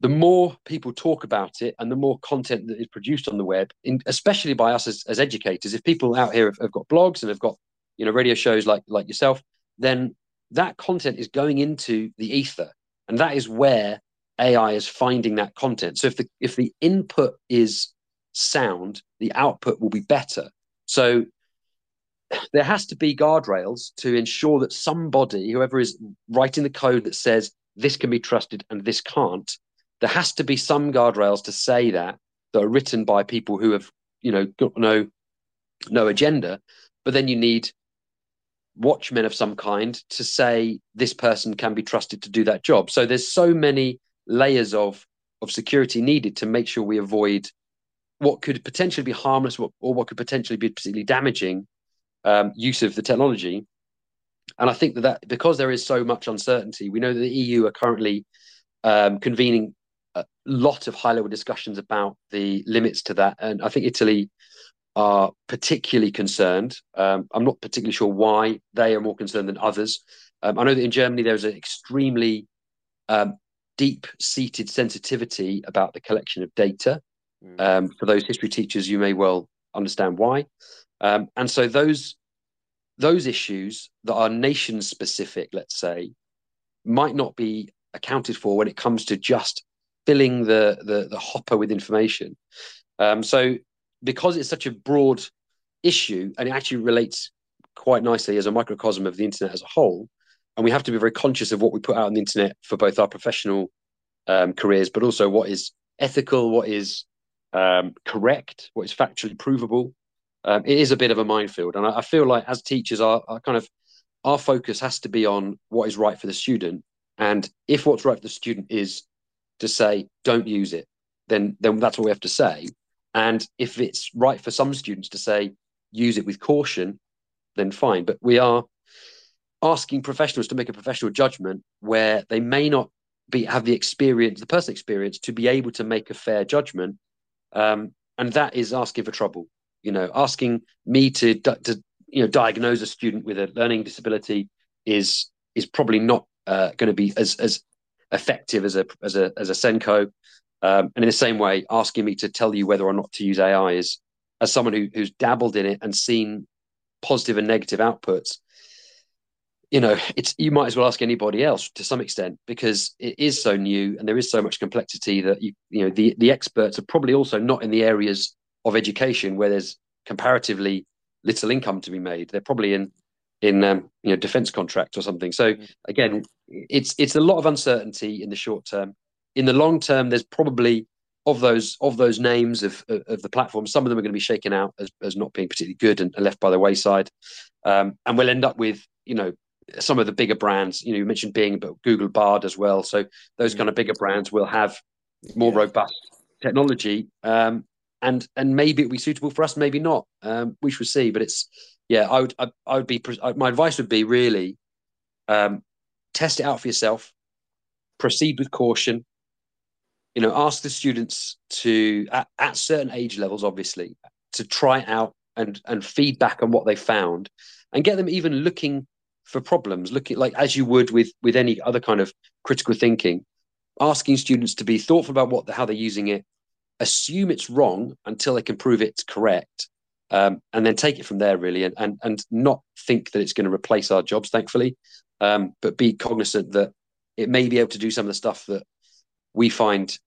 the more people talk about it and the more content that is produced on the web, in, especially by us as, as educators, if people out here have, have got blogs and have got you know radio shows like like yourself, then that content is going into the ether, and that is where AI is finding that content. So if the if the input is sound, the output will be better. So there has to be guardrails to ensure that somebody, whoever is writing the code that says this can be trusted and this can't, there has to be some guardrails to say that that are written by people who have, you know, got no no agenda. But then you need watchmen of some kind to say this person can be trusted to do that job. So there's so many layers of of security needed to make sure we avoid what could potentially be harmless or what could potentially be particularly damaging um, use of the technology. And I think that, that because there is so much uncertainty, we know that the EU are currently um, convening a lot of high level discussions about the limits to that. And I think Italy are particularly concerned. Um, I'm not particularly sure why they are more concerned than others. Um, I know that in Germany there's an extremely um, deep seated sensitivity about the collection of data. Mm. Um, for those history teachers, you may well understand why. Um, and so those those issues that are nation specific, let's say, might not be accounted for when it comes to just filling the the, the hopper with information. Um, so because it's such a broad issue and it actually relates quite nicely as a microcosm of the internet as a whole, and we have to be very conscious of what we put out on the internet for both our professional um, careers, but also what is ethical, what is um, correct, what is factually provable. Um, it is a bit of a minefield, and I, I feel like as teachers, our, our, kind of our focus has to be on what is right for the student, and if what's right for the student is to say don't use it, then then that's what we have to say. And if it's right for some students to say use it with caution, then fine. But we are asking professionals to make a professional judgment where they may not be have the experience, the personal experience, to be able to make a fair judgment, um, and that is asking for trouble. You know, asking me to to you know diagnose a student with a learning disability is is probably not uh, going to be as as effective as a as a as a SENCo. Um, and in the same way, asking me to tell you whether or not to use AI is, as someone who, who's dabbled in it and seen positive and negative outputs, you know it's you might as well ask anybody else to some extent because it is so new and there is so much complexity that you you know the the experts are probably also not in the areas of education where there's comparatively little income to be made they're probably in in um, you know defense contracts or something so mm. again it's it's a lot of uncertainty in the short term in the long term there's probably of those of those names of of the platform some of them are going to be shaken out as, as not being particularly good and left by the wayside um, and we'll end up with you know some of the bigger brands, you know, you mentioned Bing, but Google Bard as well. So those mm. kind of bigger brands will have more yeah. robust technology, um, and and maybe it'll be suitable for us, maybe not. Um, we shall see. But it's yeah, I would I, I would be my advice would be really um, test it out for yourself, proceed with caution. You know, ask the students to at, at certain age levels, obviously, to try it out and and feedback on what they found, and get them even looking for problems looking like as you would with with any other kind of critical thinking asking students to be thoughtful about what how they're using it assume it's wrong until they can prove it's correct um, and then take it from there really and and, and not think that it's going to replace our jobs thankfully um, but be cognizant that it may be able to do some of the stuff that we find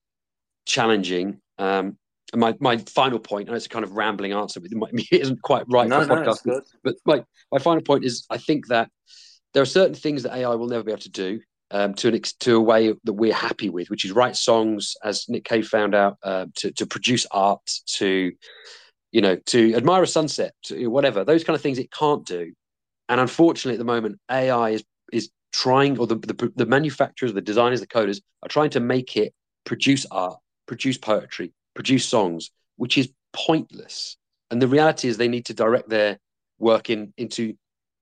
challenging um, and my, my final point, and it's a kind of rambling answer, but it might be, it isn't quite right no, for no, podcast. But my, my final point is I think that there are certain things that AI will never be able to do um, to an ex- to a way that we're happy with, which is write songs, as Nick Cave found out, uh, to to produce art, to you know, to admire a sunset, whatever those kind of things it can't do. And unfortunately, at the moment, AI is is trying, or the, the the manufacturers, the designers, the coders are trying to make it produce art, produce poetry, produce songs, which is pointless. And the reality is they need to direct their work in into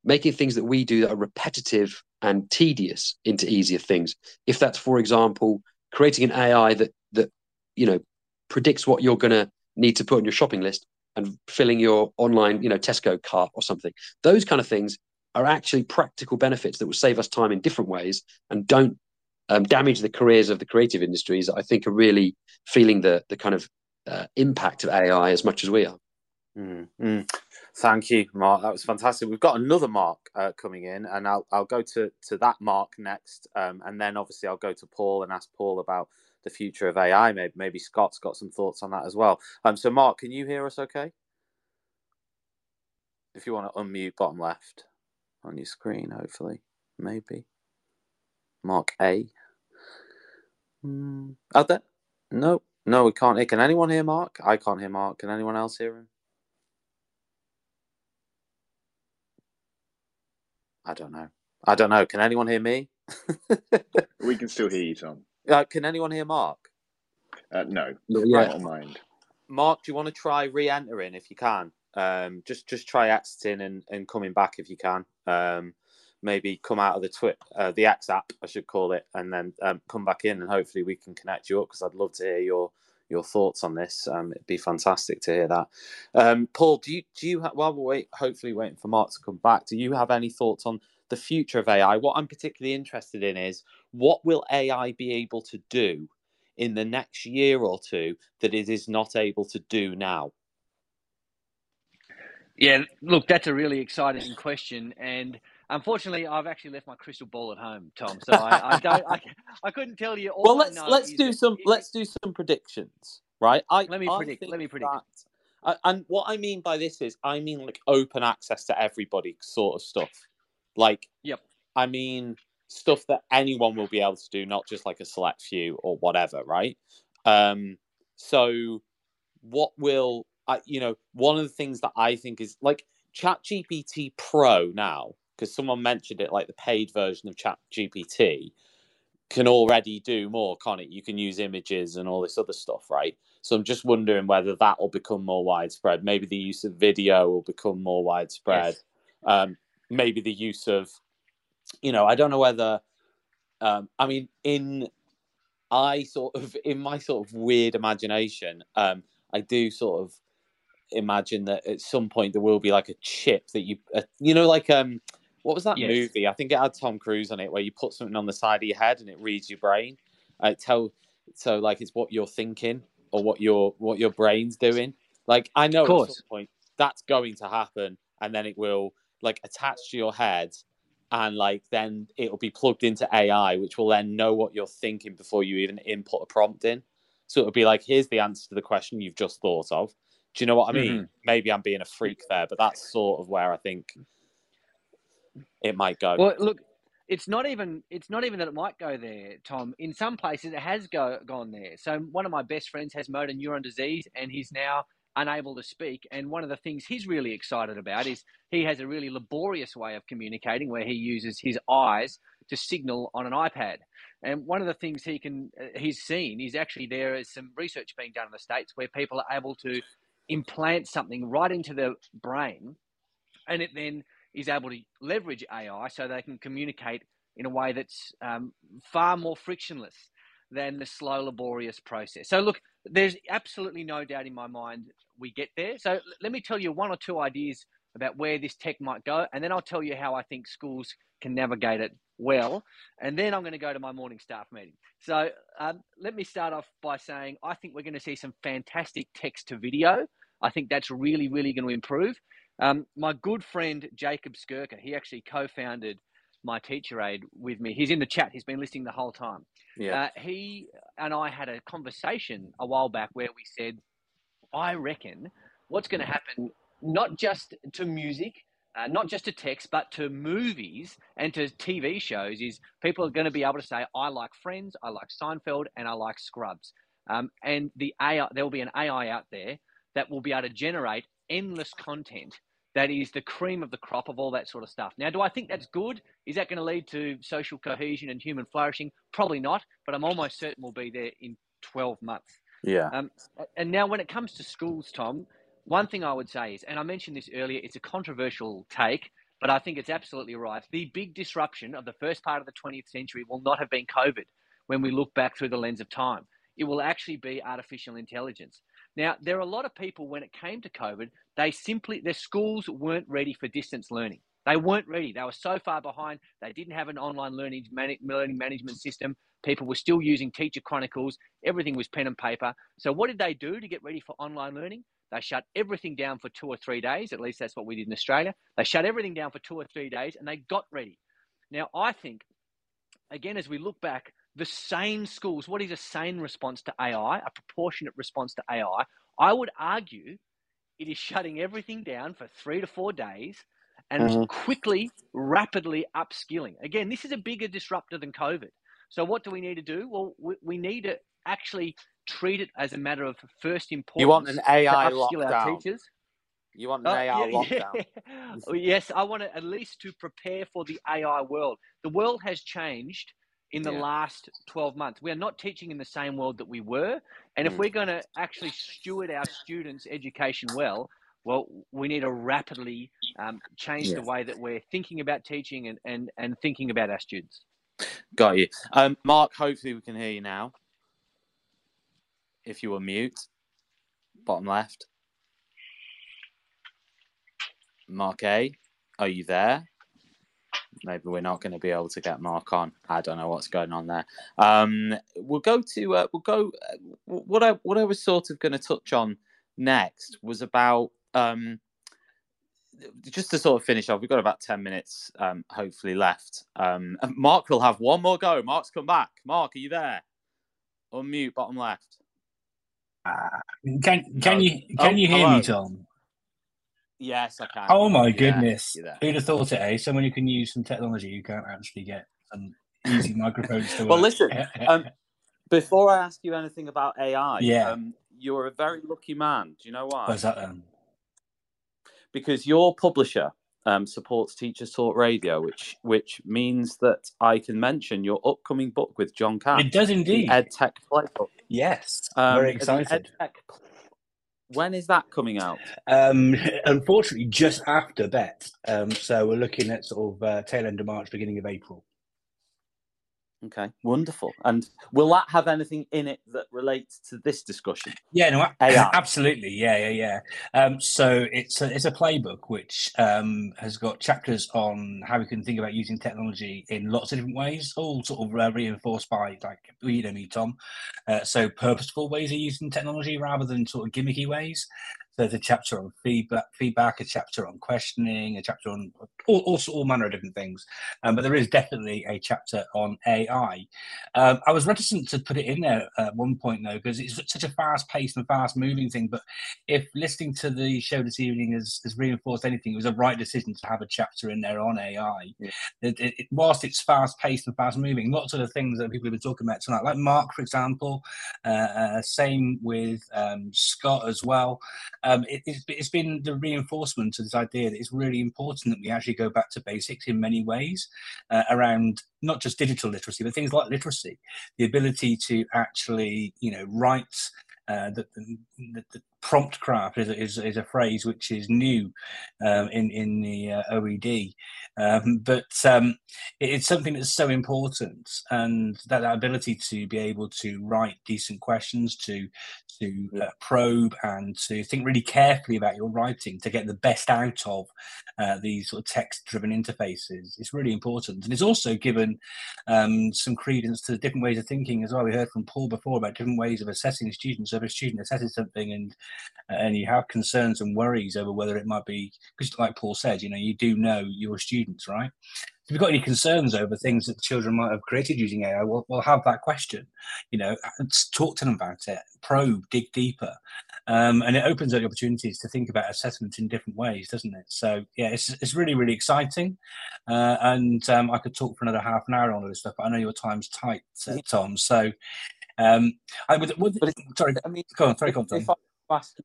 making things that we do that are repetitive and tedious into easier things. If that's, for example, creating an AI that that you know predicts what you're going to need to put on your shopping list and filling your online, you know, Tesco cart or something. Those kind of things are actually practical benefits that will save us time in different ways and don't um, damage the careers of the creative industries, I think are really feeling the the kind of uh, impact of AI as much as we are. Mm, mm. Thank you, Mark. That was fantastic. We've got another Mark uh, coming in, and I'll I'll go to to that Mark next, um, and then obviously I'll go to Paul and ask Paul about the future of AI. Maybe maybe Scott's got some thoughts on that as well. Um, so Mark, can you hear us? Okay. If you want to unmute bottom left on your screen, hopefully, maybe. Mark A. Mm, out there? No, no, we can't hear. Can anyone hear Mark? I can't hear Mark. Can anyone else hear him? I don't know. I don't know. Can anyone hear me? we can still hear you, Tom. Uh, can anyone hear Mark? Uh, no, yeah. not mind. Mark, do you want to try re-entering if you can? Um, just just try exiting and, and coming back if you can. Um, maybe come out of the twit uh, the X app, I should call it, and then um, come back in, and hopefully we can connect you up because I'd love to hear your your thoughts on this. Um, it'd be fantastic to hear that. Um, Paul, do you do you ha- while we're wait, hopefully waiting for Mark to come back, do you have any thoughts on the future of AI? What I'm particularly interested in is what will AI be able to do in the next year or two that it is not able to do now? Yeah, look, that's a really exciting question, and unfortunately, I've actually left my crystal ball at home, Tom. So I, I don't, I, I couldn't tell you. All well, let's let's do some it- let's do some predictions, right? I Let me predict, let me predict. that- and what I mean by this is, I mean like open access to everybody sort of stuff. Like, Yep. I mean stuff that anyone will be able to do, not just like a select few or whatever, right? Um, so what will I? You know, one of the things that I think is like ChatGPT Pro now, because someone mentioned it, like the paid version of ChatGPT can already do more, can't it? You can use images and all this other stuff, right? So I'm just wondering whether that will become more widespread. Maybe the use of video will become more widespread. Yes. Um, maybe the use of, you know, I don't know whether. Um, I mean, in I sort of in my sort of weird imagination, um, I do sort of imagine that at some point there will be like a chip that you, uh, you know, like um, what was that Yes. movie? I think it had Tom Cruise on it, where you put something on the side of your head and it reads your brain. Uh, tell so like it's what you're thinking or what your what your brain's doing. Like I know at some point that's going to happen, and then it will like attach to your head, and like then it'll be plugged into AI, which will then know what you're thinking before you even input a prompt in. So it'll be like, here's the answer to the question you've just thought of. Do you know what I mean? Mm-hmm. Maybe I'm being a freak there, but that's sort of where I think it might go. Well, look, it's not even it's not even that it might go there, Tom. In some places, it has go gone there. So one of my best friends has motor neuron disease, and he's now unable to speak. And one of the things he's really excited about is he has a really laborious way of communicating, where he uses his eyes to signal on an iPad. And one of the things he can uh, he's seen is actually there is some research being done in the states where people are able to implant something right into the brain, and it then is able to leverage AI so they can communicate in a way that's um, far more frictionless than the slow, laborious process. So, look, there's absolutely no doubt in my mind we get there. So, let me tell you one or two ideas about where this tech might go, and then I'll tell you how I think schools can navigate it well. And then I'm going to go to my morning staff meeting. So, um, let me start off by saying I think we're going to see some fantastic text to video. I think that's really, really going to improve. Um, my good friend Jacob Skirker, he actually co-founded my teacher aid with me. He's in the chat. He's been listening the whole time. yeah. Uh, he and I had a conversation a while back where we said, I reckon what's going to happen, not just to music, uh, not just to text, but to movies and to TV shows, is people are going to be able to say, I like Friends, I like Seinfeld, and I like Scrubs. Um, and the AI, there will be an AI out there that will be able to generate endless content that is the cream of the crop of all that sort of stuff. Now, do I think that's good? Is that going to lead to social cohesion and human flourishing? Probably not, but I'm almost certain we'll be there in 12 months. yeah. Um, and now, when it comes to schools, Tom, one thing I would say is, and I mentioned this earlier, it's a controversial take, but I think it's absolutely right. The big disruption of the first part of the 20th century will not have been COVID when we look back through the lens of time. It will actually be artificial intelligence. Now, there are a lot of people when it came to COVID, they simply, their schools weren't ready for distance learning. They weren't ready. They were so far behind. They didn't have an online learning, learning management system. People were still using teacher chronicles. Everything was pen and paper. So, what did they do to get ready for online learning? They shut everything down for two or three days. At least that's what we did in Australia. They shut everything down for two or three days and they got ready. Now, I think, again, as we look back, the sane schools, what is a sane response to AI, a proportionate response to AI? I would argue it is shutting everything down for three to four days and Mhm. quickly, rapidly upskilling. Again, this is a bigger disruptor than COVID. So, what do we need to do? Well, we, we need to actually treat it as a matter of first importance. You want an AI upskill our lockdown? teachers. You want Oh, an AI yeah, lockdown? yeah. Oh, yes, I want to at least to prepare for the AI world. The world has changed in the Yeah. last 12 months. We are not teaching in the same world that we were. And if Mm. we're going to actually steward our students' education well, well, we need to rapidly um, change the way that we're thinking about teaching and, and, and thinking about our students. Got you. Um, Mark, hopefully we can hear you now. If you were mute, bottom left. Mark A, are you there? Maybe we're not going to be able to get Mark on. I don't know what's going on there. Um, we'll go to uh, we'll go. Uh, what I what I was sort of going to touch on next was about um, just to sort of finish off. We've got about ten minutes, um, hopefully left. Um, Mark will have one more go. Mark's come back. Mark, are you there? Unmute, bottom left. Can can No. you can Oh, you hear hello. me, Tom? Yes, I can. Oh my Yeah, goodness! Who'd have thought it? Eh? Someone who can use some technology, you can't actually get some easy microphones to work. Well, listen, um, before I ask you anything about AI, Yeah. um, you're a very lucky man. Do you know why? What's that then? Because your publisher um, supports Teachers Talk Radio, which which means that I can mention your upcoming book with John Catt. It does indeed. The EdTech Playbook. Yes, Um, very excited. When is that coming out? Um, unfortunately, just after Bett, um, so we're looking at sort of uh, tail end of March, beginning of April. Okay, wonderful. And will that have anything in it that relates to this discussion? Yeah, no, AI. absolutely. Yeah, yeah, yeah. Um, so it's a, it's a playbook which um, has got chapters on how we can think about using technology in lots of different ways, all sort of uh, reinforced by like you know me, Tom. Uh, so purposeful ways of using technology rather than sort of gimmicky ways. There's a chapter on feedback, feedback, a chapter on questioning, a chapter on all, all, all manner of different things. Um, but there is definitely a chapter on AI. Um, I was reticent to put it in there at one point though, because it's such a fast-paced and fast-moving thing. But if listening to the show this evening has, has reinforced anything, it was a right decision to have a chapter in there on AI. Yeah. It, it, it- whilst it's fast-paced and fast-moving, lots of the things that people have been talking about tonight, like Mark, for example, uh, uh, same with um, Scott as well. Um, it, it's, it's been the reinforcement of this idea that it's really important that we actually go back to basics in many ways uh, around not just digital literacy, but things like literacy, the ability to actually, you know, write. Uh, the, the, the prompt craft is, is, is a phrase which is new um, in in the uh, OED, um, but um, it- it's something that's so important, and that, that ability to be able to write decent questions, to to uh, probe, and to think really carefully about your writing to get the best out of uh, these sort of text-driven interfaces is really important, and it's also given um, some credence to different ways of thinking as well. We heard from Paul before about different ways of assessing students. So if a student assesses something and and you have concerns and worries over whether it might be because, like Paul said, you know, you do know your students, right? If you've got any concerns over things that children might have created using AI, we'll, we'll have that question. You know, talk to them about it, probe, dig deeper, um, and it opens up the opportunities to think about assessment in different ways, doesn't it? So yeah, it's it's really really exciting, uh, and um, I could talk for another half an hour on all this stuff, but I know your time's tight, uh, Tom. So um, I would, would sorry, I mean, go on, sorry, go on, Tom. If I ask,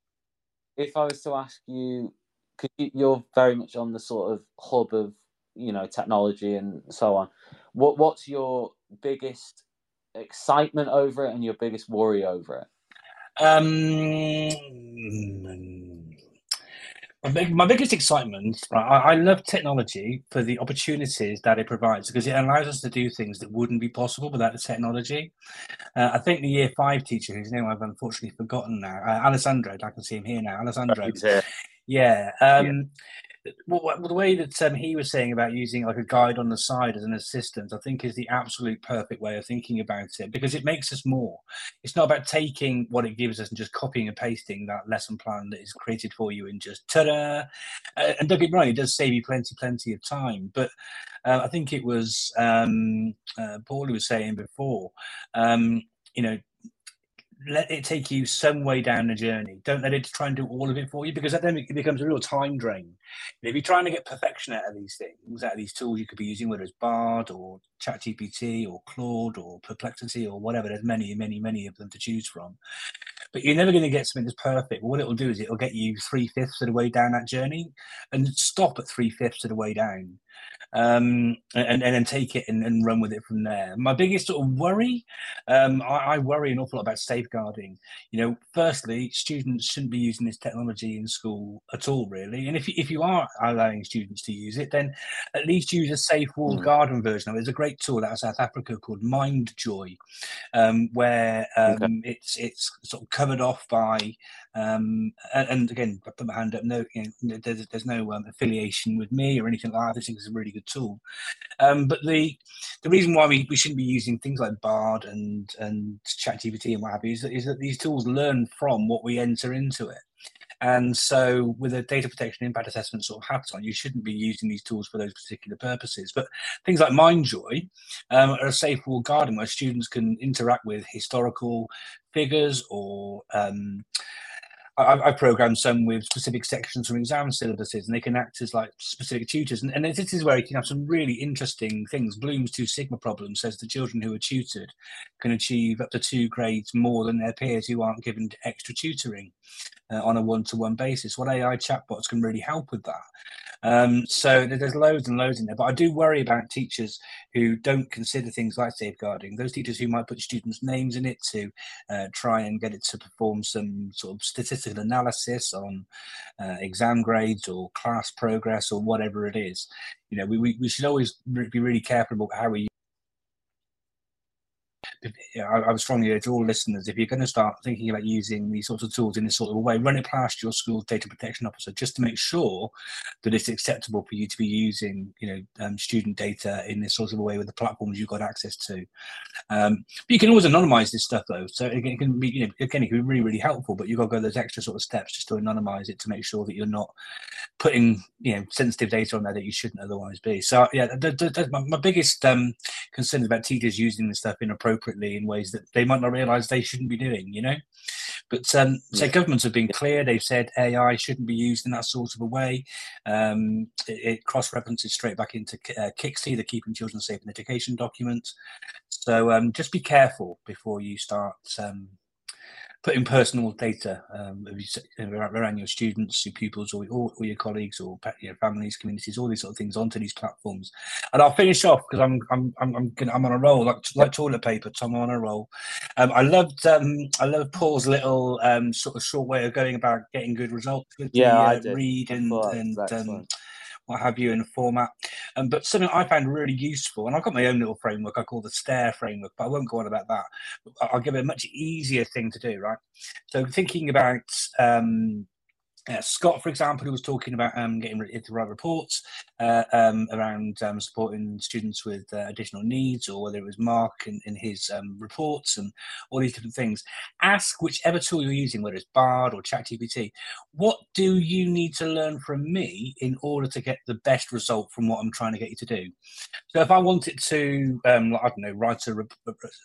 if I was to ask you, because you're very much on the sort of hub of you know technology and so on. What what's your biggest excitement over it and your biggest worry over it? Um, my, big, my biggest excitement, right? I, I love technology for the opportunities that it provides because it allows us to do things that wouldn't be possible without the technology. Uh, I think the year five teacher, whose name I've unfortunately forgotten now, uh, Alessandro, I can see him here now. Alessandro, He's here. yeah. Well, the way that um, he was saying about using like a guide on the side as an assistant, I think is the absolute perfect way of thinking about it because it makes us more. It's not about taking what it gives us and just copying and pasting that lesson plan that is created for you and just ta-da. Uh, and don't get me wrong, it does save you plenty, plenty of time. But uh, I think it was um, uh, Paul who was saying before, um, you know, let it take you some way down the journey. Don't let it try and do all of it for you because then it becomes a real time drain. If you're trying to get perfection out of these things, out of these tools you could be using, whether it's Bard or ChatGPT or Claude or Perplexity or whatever, there's many, many, many of them to choose from. But you're never going to get something that's perfect. What it'll do is it'll get you three fifths of the way down that journey and stop at three fifths of the way down um, and, and then take it and, and, run with it from there. My biggest sort of worry, um, I, I, worry an awful lot about safeguarding. You know, firstly, students shouldn't be using this technology in school at all, really. And if, if you are allowing students to use it, then at least use a safe walled mm. garden version of it. There's a great tool out of South Africa called MindJoy, um, where um, okay. it's it's sort of covered off by um, and, and, again, I put my hand up. No, you know, there's, there's no um, affiliation with me or anything like that. I think it's a really good tool. Um, but the the reason why we, we shouldn't be using things like Bard and and ChatGPT and what have you is that, is that these tools learn from what we enter into it. And so, with a data protection impact assessment sort of hat on, you shouldn't be using these tools for those particular purposes. But things like MindJoy um, are a safe walled garden where students can interact with historical figures or um, I, I programmed some with specific sections from exam syllabuses, and they can act as like specific tutors. And, and this is where you can have some really interesting things. Bloom's two sigma problem says the children who are tutored can achieve up to two grades more than their peers who aren't given extra tutoring uh, on a one-to-one basis. What AI chatbots can really help with that. Um, so there's loads and loads in there, but I do worry about teachers who don't consider things like safeguarding. Those teachers who might put students' names in it to uh, try and get it to perform some sort of statistical analysis on uh, exam grades or class progress or whatever it is. You know, we, we, we should always be really careful about how we I, I would strongly urge all listeners if you're going to start thinking about using these sorts of tools in this sort of way, run it past your school's data protection officer just to make sure that it's acceptable for you to be using, you know, um, student data in this sort of way with the platforms you've got access to. Um, but you can always anonymize this stuff though, so again, it can be, you know, again, it can be really, really helpful. But you've got to go those extra sort of steps just to anonymize it to make sure that you're not putting, you know, sensitive data on there that you shouldn't otherwise be. So yeah, my, my, biggest um, concern about teachers using this stuff inappropriately in ways that they might not realize they shouldn't be doing, you know? But um, so governments have been clear. They've said AI shouldn't be used in that sort of a way. Um, it, it cross references straight back into uh, KCSIE, the Keeping Children Safe in Education document. So um, just be careful before you start um, putting personal data um, around your students, your pupils, or, or, or your colleagues, or your families, communities, all these sort of things onto these platforms. And I'll finish off because I'm I'm I'm I'm, gonna, I'm, on a roll like like toilet paper. Tom on a roll. Um, I loved um, I loved Paul's little um, sort of short way of going about getting good results with yeah, the uh, read and and what have you in a format. Um, but something I found really useful, and I've got my own little framework I call the STAIR framework, but I won't go on about that. I'll give it a much easier thing to do, right? So thinking about um, uh, Scott, for example, who was talking about um, getting ready to write reports uh, um, around um, supporting students with uh, additional needs, or whether it was Mark in, in his um, reports and all these different things. Ask whichever tool you're using, whether it's Bard or ChatGPT, what do you need to learn from me in order to get the best result from what I'm trying to get you to do? So if I wanted to, um, I don't know, write a,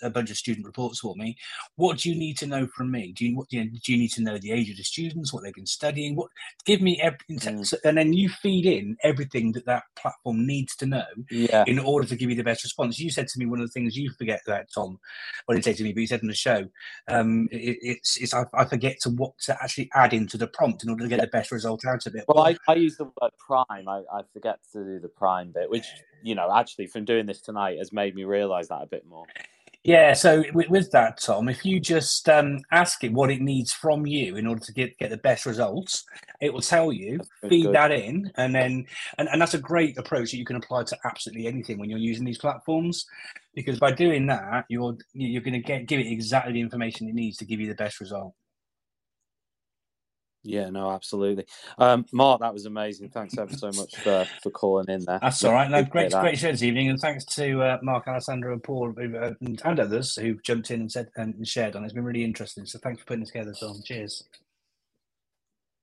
a, bunch of student reports for me, what do you need to know from me? Do you, what, you know, do you need to know the age of the students, what they've been studying? what give me everything mm. and then you feed in everything that that platform needs to know yeah. in order to give you the best response. You said to me one of the things you forget that tom well didn't say to me but you said in the show um, it, it's it's I, I, forget to what to actually add into the prompt in order to get the best result out of it. Well i, I use the word prime. I, I forget to do the prime bit which you know actually from doing this tonight has made me realize that a bit more yeah, so with, with, that, Tom, if you just um, ask it what it needs from you in order to get, get the best results, it will tell you, feed good. that in, and then and, and that's a great approach that you can apply to absolutely anything when you're using these platforms. Because by doing that, you're you're going to get give it exactly the information it needs to give you the best result. Yeah, no, absolutely. Um, Mark, that was amazing. Thanks ever so much for, for calling in there. That's all right. No, great, great show this evening, and thanks to uh, Mark, Alessandro, and Paul, uh, and others who jumped in and said and shared on. it. It's been really interesting. So thanks for putting it together, Tom. Cheers.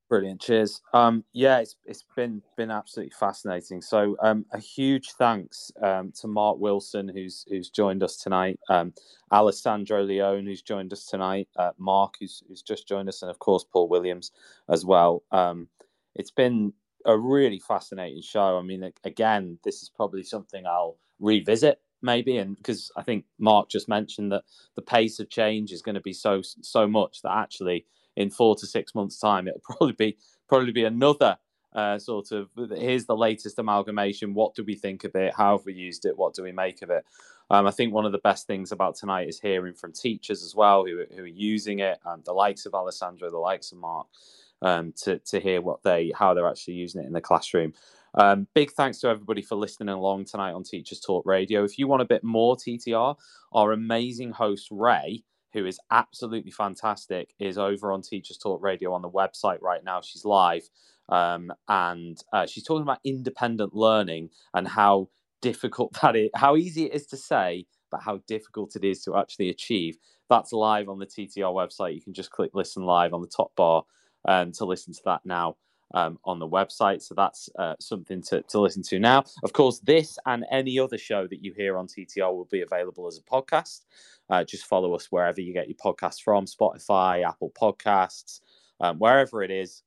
Brilliant. Cheers. Um, yeah, it's it's been been absolutely fascinating. So um, a huge thanks um, to Mark Wilson who's who's joined us tonight, um, Alessandro Leone who's joined us tonight, uh, Mark who's who's just joined us, and of course Paul Williams as well. Um, it's been a really fascinating show. I mean, again, this is probably something I'll revisit maybe, and because I think Mark just mentioned that the pace of change is going to be so so much that actually in four to six months' time, it'll probably be probably be another uh, sort of here's the latest amalgamation. What do we think of it? How have we used it? What do we make of it? Um, I think one of the best things about tonight is hearing from teachers as well who, who are using it, and the likes of Alessandro, the likes of Mark, um, to to hear what they how they're actually using it in the classroom. Um, big thanks to everybody for listening along tonight on Teachers Talk Radio. If you want a bit more TTR, our amazing host Ray who is absolutely fantastic, is over on Teachers Talk Radio on the website right now. She's live. Um, and uh, she's talking about independent learning and how difficult that is, how easy it is to say, but how difficult it is to actually achieve. That's live on the TTR website. You can just click listen live on the top bar um, to listen to that now um, on the website. So that's uh, something to, to listen to now. Of course, this and any other show that you hear on TTR will be available as a podcast. Uh, just follow us wherever you get your podcasts from Spotify, Apple Podcasts, um, wherever it is.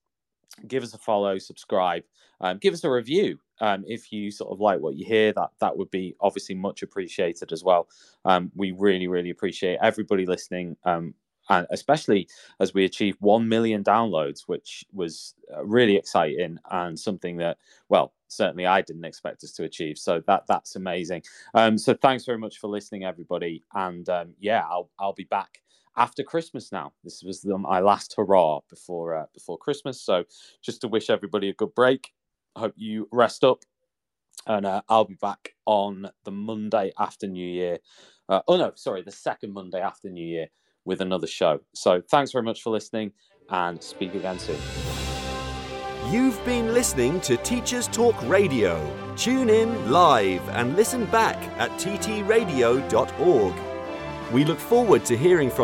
Give us a follow, subscribe, um, give us a review um, if you sort of like what you hear. That that would be obviously much appreciated as well. Um, we really, really appreciate everybody listening um, and especially as we achieved 1 million downloads which was uh, really exciting and something that well certainly i didn't expect us to achieve. So that that's amazing. Um, so thanks very much for listening everybody. And um, yeah i'll i'll be back after christmas now. This was the, my last hurrah before uh, before christmas. So just to wish everybody a good break. Hope you rest up. And uh, I'll be back on the Monday after New Year. Uh, oh no, sorry, the second Monday after New Year with another show. So thanks very much for listening and speak again soon. You've been listening to Teachers Talk Radio. Tune in live and listen back at ttradio.org. We look forward to hearing from